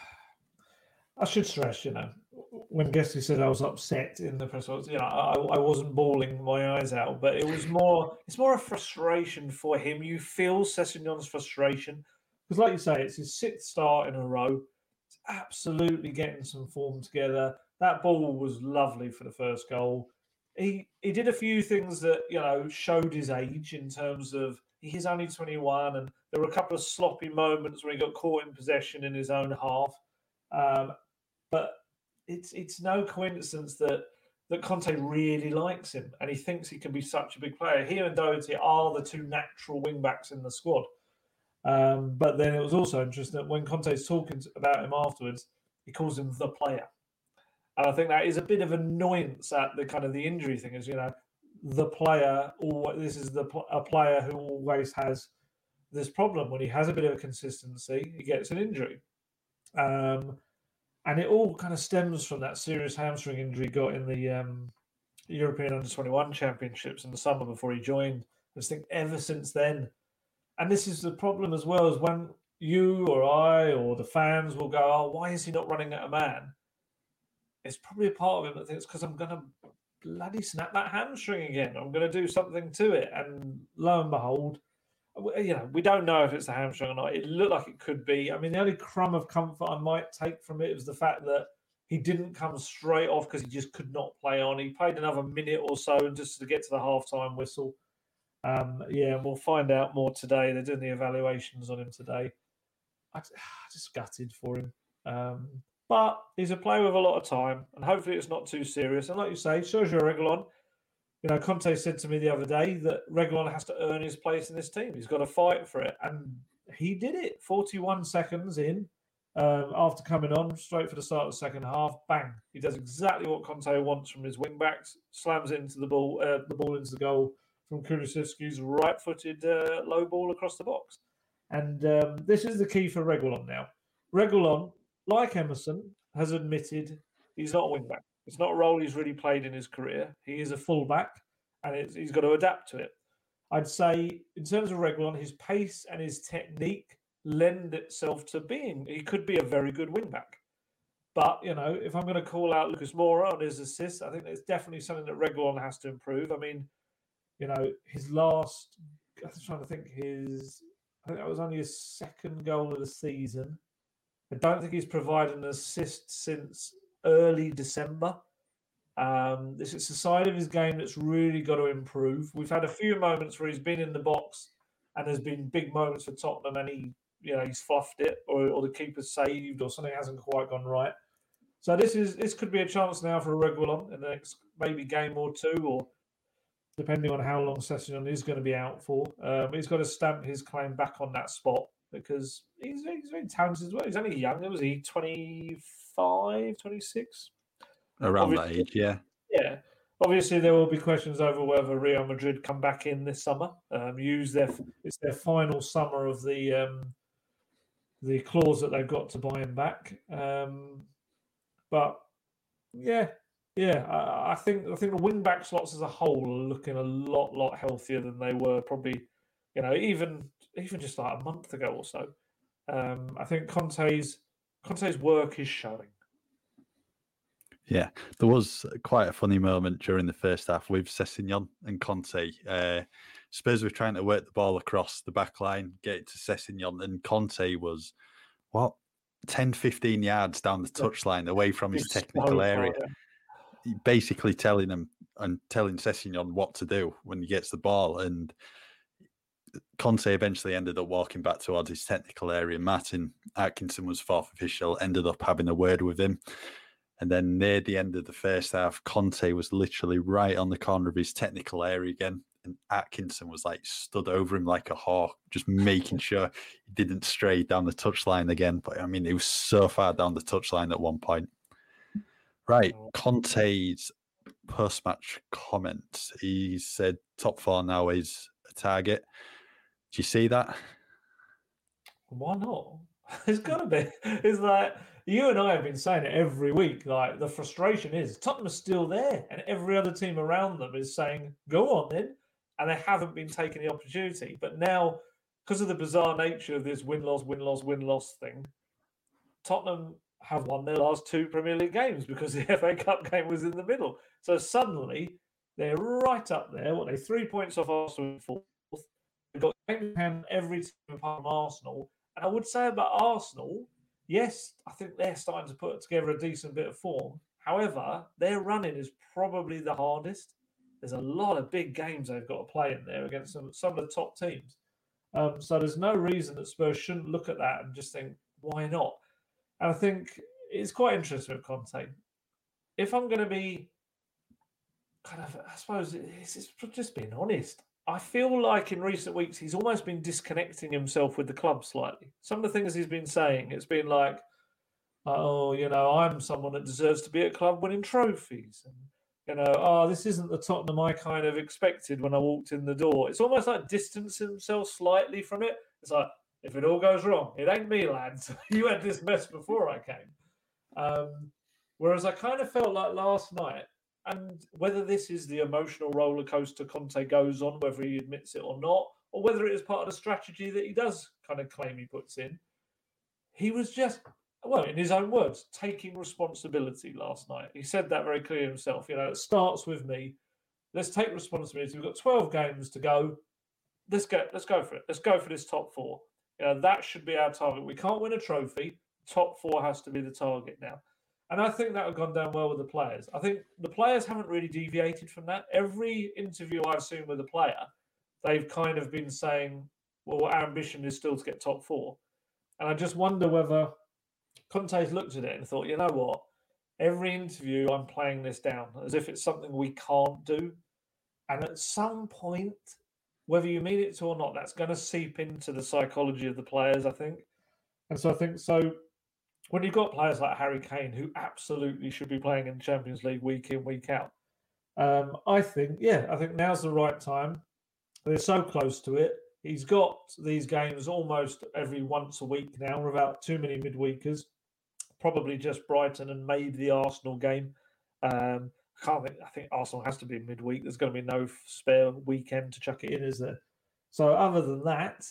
I should stress, you know, when Guesty said I was upset in the press, you know, I, I wasn't bawling my eyes out, but it was more, it's more a frustration for him. You feel Sessegnon's frustration because, like you say, it's his sixth start in a row. It's absolutely getting some form together. That ball was lovely for the first goal. He he did a few things that you know showed his age in terms of he's only 21, and there were a couple of sloppy moments where he got caught in possession in his own half. Um, but it's it's no coincidence that that Conte really likes him and he thinks he can be such a big player. He and Doherty are the two natural wing backs in the squad. Um, but then it was also interesting that when Conte's talking about him afterwards, he calls him the player. And I think that is a bit of annoyance at the kind of the injury thing, is you know, the player, or this is the a player who always has this problem when he has a bit of a consistency, he gets an injury. Um, and it all kind of stems from that serious hamstring injury got in the um, European Under 21 Championships in the summer before he joined. I think ever since then, and this is the problem as well, is when you or I or the fans will go, Oh, why is he not running at a man? It's probably a part of him that thinks because I'm going to bloody snap that hamstring again. I'm going to do something to it. And lo and behold, you know, we don't know if it's a hamstring or not. It looked like it could be. I mean, the only crumb of comfort I might take from it was the fact that he didn't come straight off because he just could not play on. He played another minute or so and just to get to the halftime whistle. Um, yeah, we'll find out more today. They're doing the evaluations on him today. I just gutted for him. Um, but he's a player with a lot of time, and hopefully it's not too serious. And like you say, Sergio Reguilon, you know, Conte said to me the other day that Reguilon has to earn his place in this team. He's got to fight for it, and he did it. Forty-one seconds in, Um, after coming on straight for the start of the second half, bang! He does exactly what Conte wants from his wing backs. Slams into the ball, uh, the ball into the goal from Kulusevski's right-footed uh, low ball across the box. And um, this is the key for Reguilon now. Reguilon, like Emerson, has admitted he's not a wing back. It's not a role he's really played in his career. He is a fullback, and he's got to adapt to it. I'd say, in terms of Reguilon, his pace and his technique lend itself to being. He could be a very good wingback. But, you know, if I'm going to call out Lucas Moura on his assists, I think it's definitely something that Reguilon has to improve. I mean, you know, his last, I'm trying to think, his, I think that was only his second goal of the season. I don't think he's provided an assist since early December. Um, this is a side of his game that's really got to improve. We've had a few moments where he's been in the box and there's been big moments for Tottenham and he you know he's fluffed it or, or the keeper saved or something hasn't quite gone right. So this is this could be a chance now for a Reguilon in the next maybe game or two, or depending on how long Sessegnon is going to be out for. Um, he's got to stamp his claim back on that spot because he's, he's very talented as well. He's only young. Was he 25, 26? Around Obviously, that age, yeah. Yeah. Obviously, there will be questions over whether Real Madrid come back in this summer. Um, use their it's their final summer of the um, the clause that they've got to buy him back. Um, but yeah, yeah, I, I, think I think the wing back slots as a whole are looking a lot lot healthier than they were probably, you know, even even just like a month ago or so. Um, I think Conte's Conte's work is showing. Yeah, there was quite a funny moment during the first half with Sessegnon and Conte. Uh, Spurs were trying to work the ball across the back line, get it to Sessegnon, and Conte was, what, 10, 15 yards down the touchline away from his technical area. Basically telling him and telling Sessegnon what to do when he gets the ball. And Conte eventually ended up walking back towards his technical area. Martin Atkinson was fourth official, ended up having a word with him. And then near the end of the first half, Conte was literally right on the corner of his technical area again. And Atkinson was like stood over him like a hawk, just making sure he didn't stray down the touchline again. But I mean, he was so far down the touchline at one point. Right. Oh. Conte's post match comment. He said top four now is a target. Do you see that? Why not? It's got to be. It's like you and I have been saying it every week. Like the frustration is Tottenham is still there, and every other team around them is saying, "Go on, then," and they haven't been taking the opportunity. But now, because of the bizarre nature of this win loss, win loss, win loss thing, Tottenham have won their last two Premier League games because the FA Cup game was in the middle. So suddenly they're right up there. What they three points off Arsenal fourth. Got every team apart from Arsenal. And I would say about Arsenal, yes, I think they're starting to put together a decent bit of form. However, their running is probably the hardest. There's a lot of big games they've got to play in there against some, some of the top teams. Um, so there's no reason that Spurs shouldn't look at that and just think, why not? And I think it's quite interesting with Conte. If I'm going to be kind of, I suppose it's, it's just being honest. I feel like in recent weeks he's almost been disconnecting himself with the club slightly. Some of the things he's been saying, it's been like, oh, you know, I'm someone that deserves to be at club winning trophies. And, you know, oh, this isn't the Tottenham I kind of expected when I walked in the door. It's almost like distancing himself slightly from it. It's like, if it all goes wrong, it ain't me, lads. you had this mess before I came. Um, whereas I kind of felt like last night, and whether this is the emotional roller coaster Conte goes on, whether he admits it or not, or whether it is part of the strategy that he does kind of claim he puts in, he was just, well, in his own words, taking responsibility last night. He said that very clearly himself. You know, it starts with me. Let's take responsibility. We've got 12 games to go. Let's go. Let's go for it. Let's go for this top four. You know, that should be our target. We can't win a trophy. Top four has to be the target now. And I think that would have gone down well with the players. I think the players haven't really deviated from that. Every interview I've seen with a player, they've kind of been saying, well, our ambition is still to get top four. And I just wonder whether Conte's looked at it and thought, you know what? Every interview, I'm playing this down as if it's something we can't do. And at some point, whether you mean it to or not, that's going to seep into the psychology of the players, I think. And so I think so when you've got players like Harry Kane who absolutely should be playing in the Champions League week in, week out, um, I think, yeah, I think now's the right time. They're so close to it. He's got these games almost every once a week now without too many midweekers. Probably just Brighton and maybe the Arsenal game. Um, I can't think. I think Arsenal has to be midweek. There's going to be no spare weekend to chuck it in, is there? So other than that,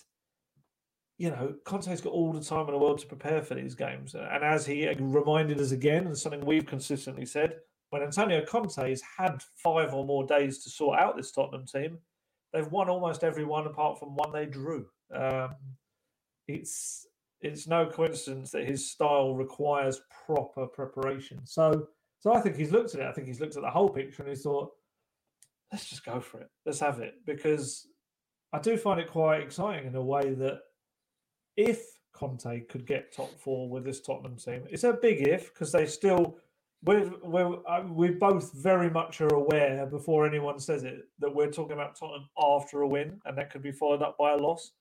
you know, Conte's got all the time in the world to prepare for these games. And as he reminded us again, and something we've consistently said, when Antonio Conte has had five or more days to sort out this Tottenham team, they've won almost every one apart from one they drew. Um, it's it's no coincidence that his style requires proper preparation. So so I think he's looked at it. I think he's looked at the whole picture and he's thought, let's just go for it. Let's have it because I do find it quite exciting in a way that if Conte could get top four with this Tottenham team, it's a big if because they still we're we're uh, we both very much are aware before anyone says it that we're talking about Tottenham after a win and that could be followed up by a loss.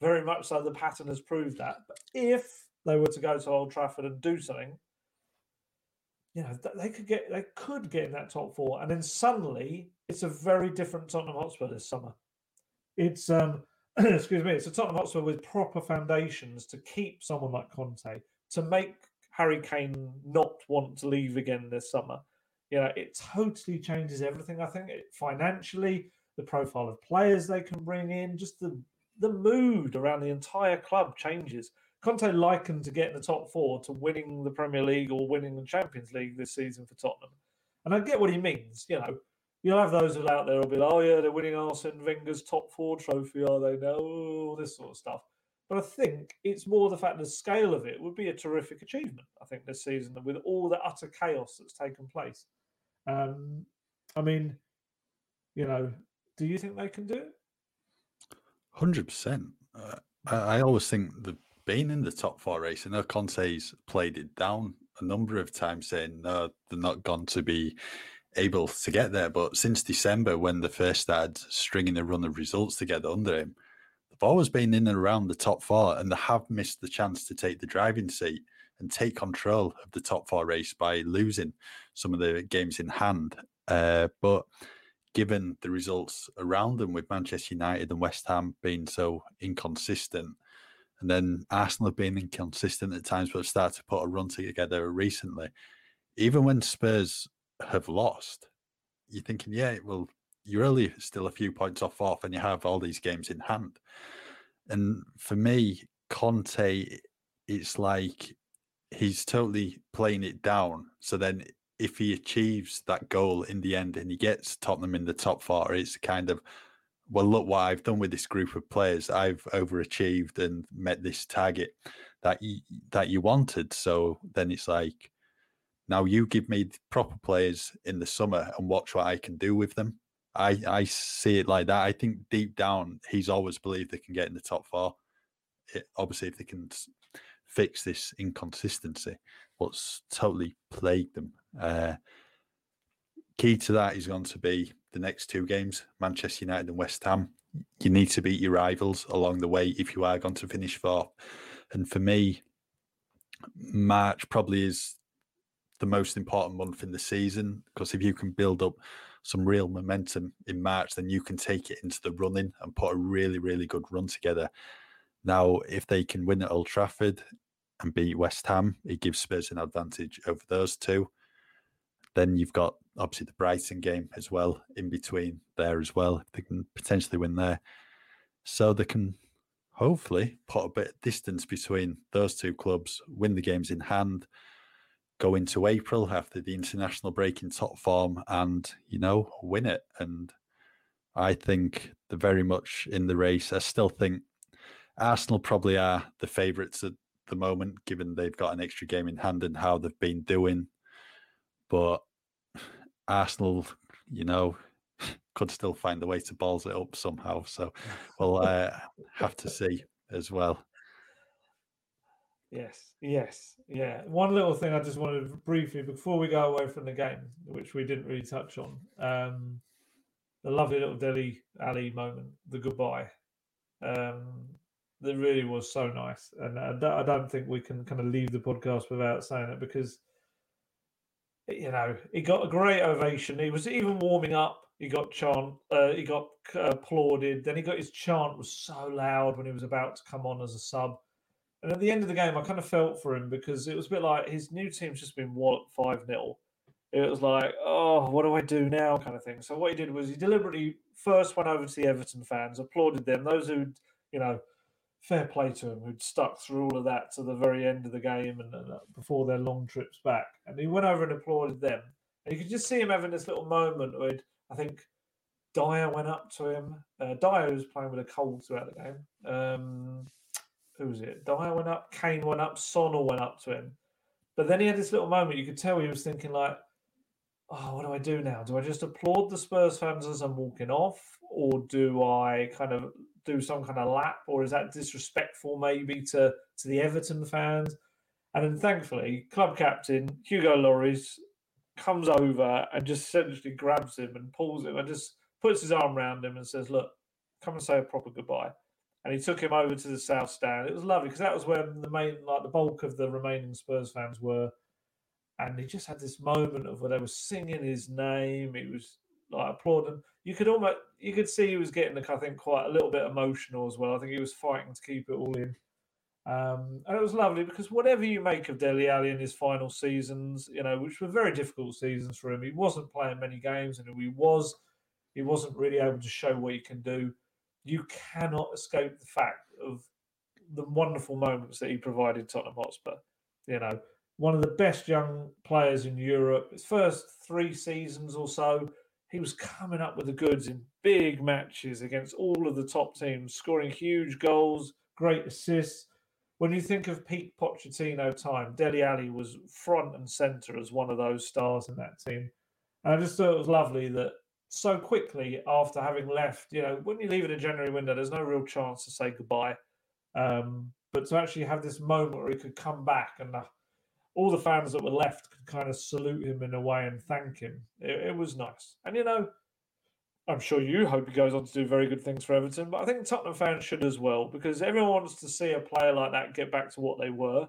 Very much so, the pattern has proved that. But if they were to go to Old Trafford and do something, you know, they could get they could get in that top four, and then suddenly it's a very different Tottenham Hotspur this summer. It's um excuse me, a Tottenham Hotspur with proper foundations to keep someone like Conte, to make Harry Kane not want to leave again this summer. You know, it totally changes everything. I think it, financially, the profile of players they can bring in, just the the mood around the entire club changes. Conte likened to getting the top four to winning the Premier League or winning the Champions League this season for Tottenham. And I get what he means. You know, you'll have those out there who'll be like, oh, yeah, they're winning Arsene Wenger's top four trophy, are they now? All this sort of stuff. But I think it's more the fact the scale of it would be a terrific achievement, I think, this season with all the utter chaos that's taken place. Um, I mean, you know, do you think they can do it? 100%. Uh, I, always think the being in the top four race, I know Conte's played it down a number of times, saying no, they're not going to be able to get there. But since December, when they first started stringing a run of results together under him, they've always been in and around the top four, and they have missed the chance to take the driving seat and take control of the top four race by losing some of the games in hand. Uh, but given the results around them with Manchester United and West Ham being so inconsistent, and then Arsenal have been inconsistent at times, but have started to put a run together recently. Even when Spurs have lost, you're thinking, yeah, well, you're only still a few points off off, and you have all these games in hand. And for me, Conte, it's like he's totally playing it down. So then, if he achieves that goal in the end and he gets Tottenham in the top four, it's kind of well, look what I've done with this group of players. I've overachieved and met this target that you, that you wanted. So then it's like, now you give me proper players in the summer and watch what I can do with them. I I see it like that. I think deep down he's always believed they can get in the top four. It, obviously, if they can fix this inconsistency, what's totally plagued them. Uh, key to that is going to be the next two games, Manchester United and West Ham. You need to beat your rivals along the way if you are going to finish fourth. And for me, March probably is the most important month in the season because if you can build up some real momentum in March, then you can take it into the running and put a really, really good run together. Now, if they can win at Old Trafford and beat West Ham, it gives Spurs an advantage over those two. Then you've got obviously the Brighton game as well in between there as well. They can potentially win there. So they can hopefully put a bit of distance between those two clubs, win the games in hand, go into April after the international break in top form and, you know, win it. And I think they're very much in the race. I still think Arsenal probably are the favourites at the moment, given they've got an extra game in hand and how they've been doing. But Arsenal, you know, could still find a way to balls it up somehow. So we'll uh, have to see as well. Yes, yes, yeah. One little thing I just wanted to briefly before we go away from the game, which we didn't really touch on, um, the lovely little Dele Alli moment, the goodbye. Um, That really was so nice, and I don't think we can kind of leave the podcast without saying it because you know he got a great ovation. He was even warming up. He got chant. Uh, he got uh, applauded. Then he got his chant was so loud when he was about to come on as a sub. And at the end of the game, I kind of felt for him because it was a bit like his new team's just been walloped five 0 It was like, oh, what do I do now, kind of thing. So what he did was he deliberately first went over to the Everton fans, applauded them, those who you know fair play to him, who'd stuck through all of that to the very end of the game and, uh, before their long trips back. And he went over and applauded them. And you could just see him having this little moment where I think Dier went up to him. Uh, Dier was playing with a cold throughout the game. Um, who was it? Dier went up, Kane went up, Sonal went up to him. But then he had this little moment. You could tell he was thinking like, "Oh, what do I do now? Do I just applaud the Spurs fans as I'm walking off, or do I kind of do some kind of lap, or is that disrespectful maybe to to the Everton fans? And then thankfully, club captain Hugo Lloris comes over and just essentially grabs him and pulls him and just puts his arm around him and says, "Look, come and say a proper goodbye." And he took him over to the south stand. It was lovely because that was where the main, like the bulk of the remaining Spurs fans were. And he just had this moment of where they were singing his name. He was like applauding. You could almost you could see he was getting, I think, quite a little bit emotional as well. I think he was fighting to keep it all in. Um, and it was lovely because whatever you make of Dele Alli in his final seasons, you know, which were very difficult seasons for him, he wasn't playing many games, and he was, he wasn't really able to show what he can do. You cannot escape the fact of the wonderful moments that he provided Tottenham Hotspur. You know, one of the best young players in Europe. His first three seasons or so, he was coming up with the goods in big matches against all of the top teams, scoring huge goals, great assists. When you think of peak Pochettino time, Dele Alli was front and centre as one of those stars in that team. And I just thought it was lovely that so quickly after having left, you know, when you leave in a January window, there's no real chance to say goodbye. Um, but to actually have this moment where he could come back and all the fans that were left could kind of salute him in a way and thank him. It, it, was nice. And, you know, I'm sure you hope he goes on to do very good things for Everton, but I think Tottenham fans should as well because everyone wants to see a player like that get back to what they were.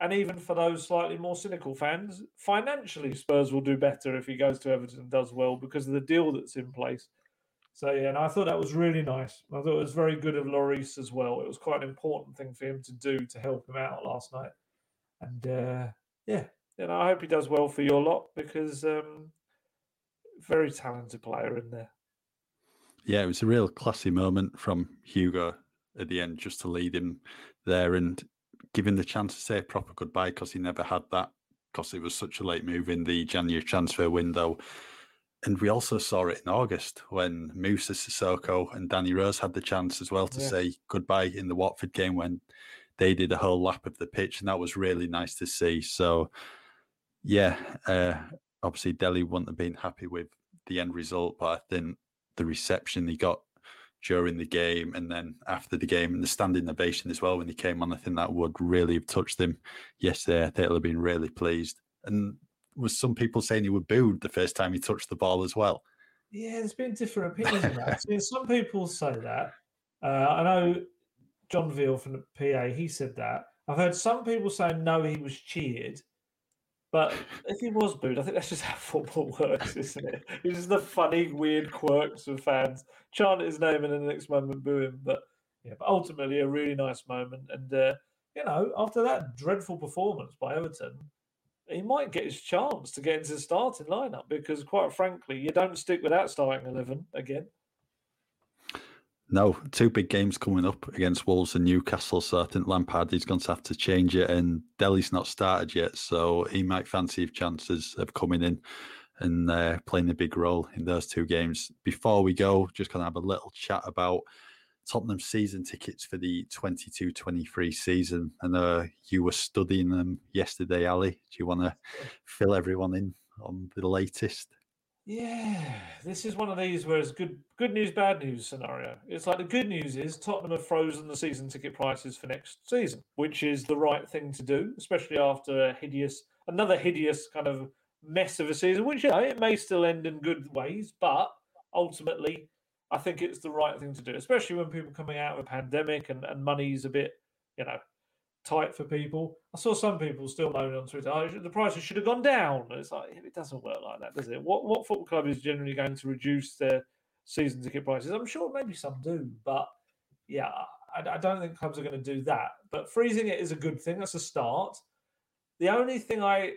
And even for those slightly more cynical fans, financially, Spurs will do better if he goes to Everton and does well because of the deal that's in place. So, yeah, and I thought that was really nice. I thought it was very good of Lloris as well. It was quite an important thing for him to do to help him out last night. And uh, yeah, and I hope he does well for your lot because um, very talented player in there. Yeah, it was a real classy moment from Hugo at the end just to lead him there and give him the chance to say a proper goodbye because he never had that because it was such a late move in the January transfer window. And we also saw it in August when Moussa Sissoko and Danny Rose had the chance as well to yeah. say goodbye in the Watford game when they did a whole lap of the pitch, and that was really nice to see. So, yeah, uh, obviously Dele wouldn't have been happy with the end result, but I think the reception he got during the game and then after the game and the standing ovation as well when he came on, I think that would really have touched him yesterday. I think he'll have been really pleased. And was some people saying he would booed the first time he touched the ball as well? Yeah, there's been different opinions on that. some people say that. Uh, I know John Veal from the PA, he said that. I've heard some people say no, he was cheered. But if he was booed, I think that's just how football works, isn't it? It's just the funny, weird quirks of fans chant his name and the next moment boo him. But yeah, but ultimately a really nice moment. And uh, you know, after that dreadful performance by Everton, he might get his chance to get into the starting lineup because, quite frankly, you don't stick with that starting eleven again. No, two big games coming up against Wolves and Newcastle. So I think Lampard is going to have to change it, and Dele's not started yet, so he might fancy chances of coming in and uh, playing a big role in those two games. Before we go, just going to have a little chat about Tottenham season tickets for the 22-23 season. I know you were studying them yesterday, Ali. Do you want to fill everyone in on the latest? Yeah, this is one of these where it's good good news, bad news scenario. It's like the good news is Tottenham have frozen the season ticket prices for next season, which is the right thing to do, especially after a hideous another hideous kind of mess of a season, which you know it may still end in good ways, but ultimately I think it's the right thing to do, especially when people are coming out of a pandemic and, and money's a bit, you know, tight for people. I saw some people still moaning on Twitter, oh, the prices should have gone down. It's like it doesn't work like that, does it? What what football club is generally going to reduce their season ticket prices? I'm sure maybe some do, but yeah, I, I don't think clubs are going to do that. But freezing it is a good thing. That's a start. The only thing I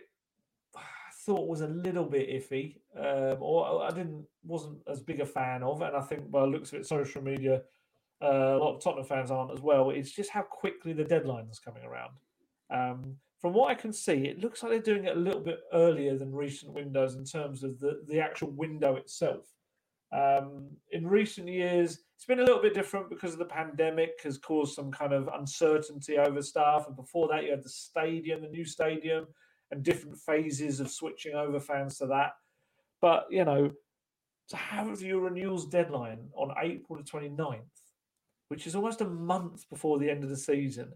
thought was a little bit iffy, um, or I didn't wasn't as big a fan of, and I think by looks of it, social media, uh, a lot of Tottenham fans aren't as well. It's just how quickly the deadline is coming around. Um, from what I can see, it looks like they're doing it a little bit earlier than recent windows in terms of the, the actual window itself. Um, in recent years, it's been a little bit different because of the pandemic has caused some kind of uncertainty over staff. And before that, you had the stadium, the new stadium, and different phases of switching over fans to that. But, you know, to have your renewals deadline on April the 29th, which is almost a month before the end of the season,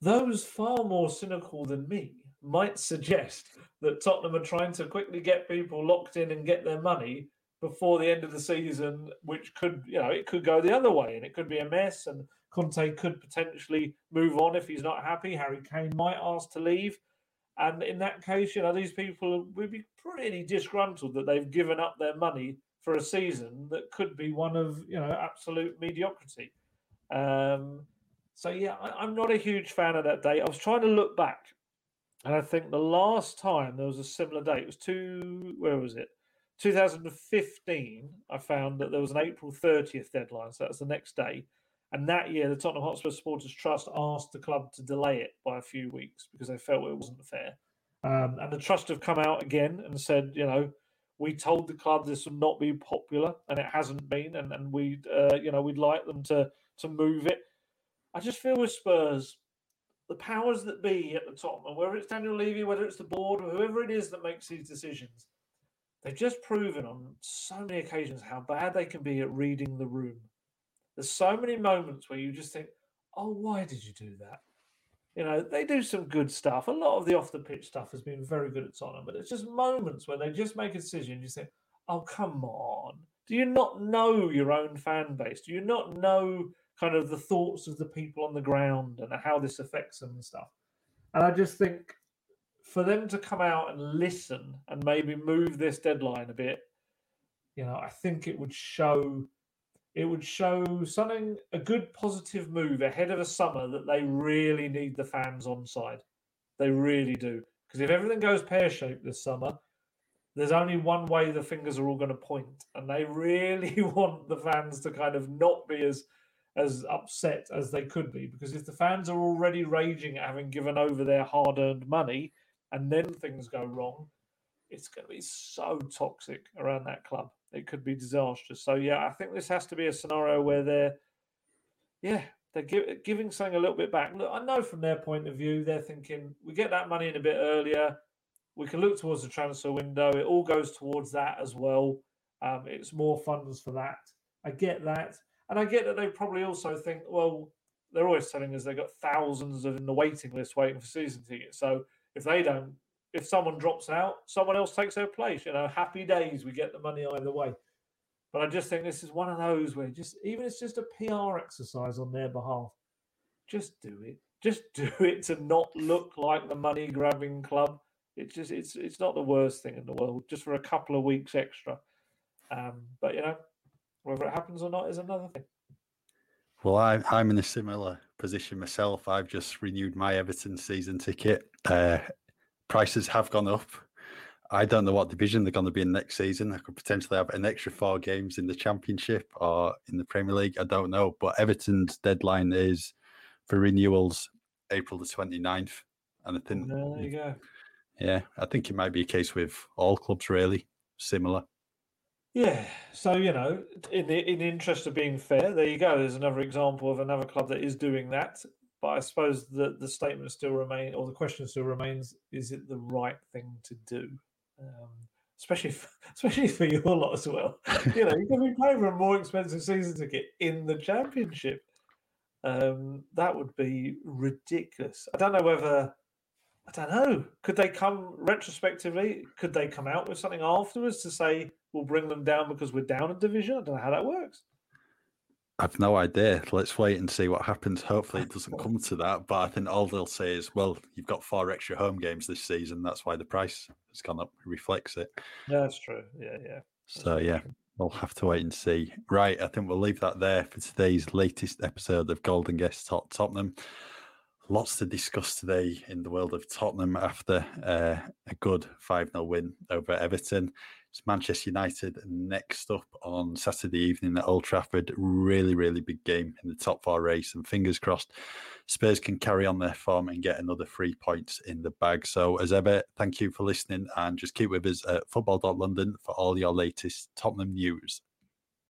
those far more cynical than me might suggest that Tottenham are trying to quickly get people locked in and get their money before the end of the season, which could, you know, it could go the other way and it could be a mess. And Conte could potentially move on if he's not happy. Harry Kane might ask to leave. And in that case, you know, these people would be pretty disgruntled that they've given up their money for a season that could be one of, you know, absolute mediocrity. Um, so, yeah, I, am not a huge fan of that date. I was trying to look back, and I think the last time there was a similar date was two, where was it? 2015, I found that there was an April 30th deadline. So that's the next day. And that year, the Tottenham Hotspur Supporters Trust asked the club to delay it by a few weeks because they felt it wasn't fair. Um, and the trust have come out again and said, you know, we told the club this would not be popular, and it hasn't been, and and we, uh, you know, we'd like them to to move it. I just feel with Spurs, the powers that be at the top, and whether it's Daniel Levy, whether it's the board, or whoever it is that makes these decisions, they've just proven on so many occasions how bad they can be at reading the room. There's so many moments where you just think, oh, why did you do that? You know, they do some good stuff. A lot of the off the pitch stuff has been very good at Tottenham, but it's just moments where they just make a decision. You think, oh, come on. Do you not know your own fan base? Do you not know kind of the thoughts of the people on the ground and how this affects them and stuff? And I just think for them to come out and listen and maybe move this deadline a bit, you know, I think it would show it would show something a good positive move ahead of a summer that they really need the fans on side. They really do. Because if everything goes pear shaped this summer, there's only one way the fingers are all going to point, and they really want the fans to kind of not be as as upset as they could be. Because if the fans are already raging at having given over their hard earned money, and then things go wrong, it's going to be so toxic around that club. It could be disastrous. So yeah, I think this has to be a scenario where they're, yeah, they're give, giving something a little bit back. Look, I know from their point of view, they're thinking we get that money in a bit earlier. We can look towards the transfer window. It all goes towards that as well. Um, it's more funds for that. I get that, and I get that they probably also think, well, they're always telling us they've got thousands of in the waiting list waiting for season tickets. So if they don't if someone drops out, someone else takes their place. You know, happy days. We get the money either way. But I just think this is one of those where just even it's just a PR exercise on their behalf. Just do it. Just do it to not look like the money grabbing club. It's just it's it's not the worst thing in the world. Just for a couple of weeks extra. Um, but you know, whether it happens or not is another thing. Well, I, I'm in a similar position myself. I've just renewed my Everton season ticket. Uh, prices have gone up. I don't know what division they're going to be in next season. I could potentially have an extra four games in the Championship or in the Premier League. I don't know. But Everton's deadline is for renewals April the 29th. And I think. There you go. Yeah, I think it might be a case with all clubs, really similar. Yeah, so you know, in the in the interest of being fair, there you go. There's another example of another club that is doing that. But I suppose the the statement still remains, or the question still remains: Is it the right thing to do? Um, especially, for, especially for your lot as well. you know, you can be paying for a more expensive season ticket in the championship. Um, that would be ridiculous. I don't know whether. I don't know. Could they come retrospectively? Could they come out with something afterwards to say we'll bring them down because we're down a division? I don't know how that works. I've no idea. Let's wait and see what happens. Hopefully, it doesn't come to that. But I think all they'll say is, "Well, you've got four extra home games this season. That's why the price has gone up. It reflects it." Yeah, that's true. Yeah, yeah. So yeah, we'll have to wait and see. Right, I think we'll leave that there for today's latest episode of Gold and Guest Talk Tottenham. Lots to discuss today in the world of Tottenham after uh, a good 5 0 win over Everton. It's Manchester United next up on Saturday evening at Old Trafford. Really, really big game in the top four race. And fingers crossed, Spurs can carry on their form and get another three points in the bag. So, as ever, thank you for listening and just keep with us at football.london for all your latest Tottenham news.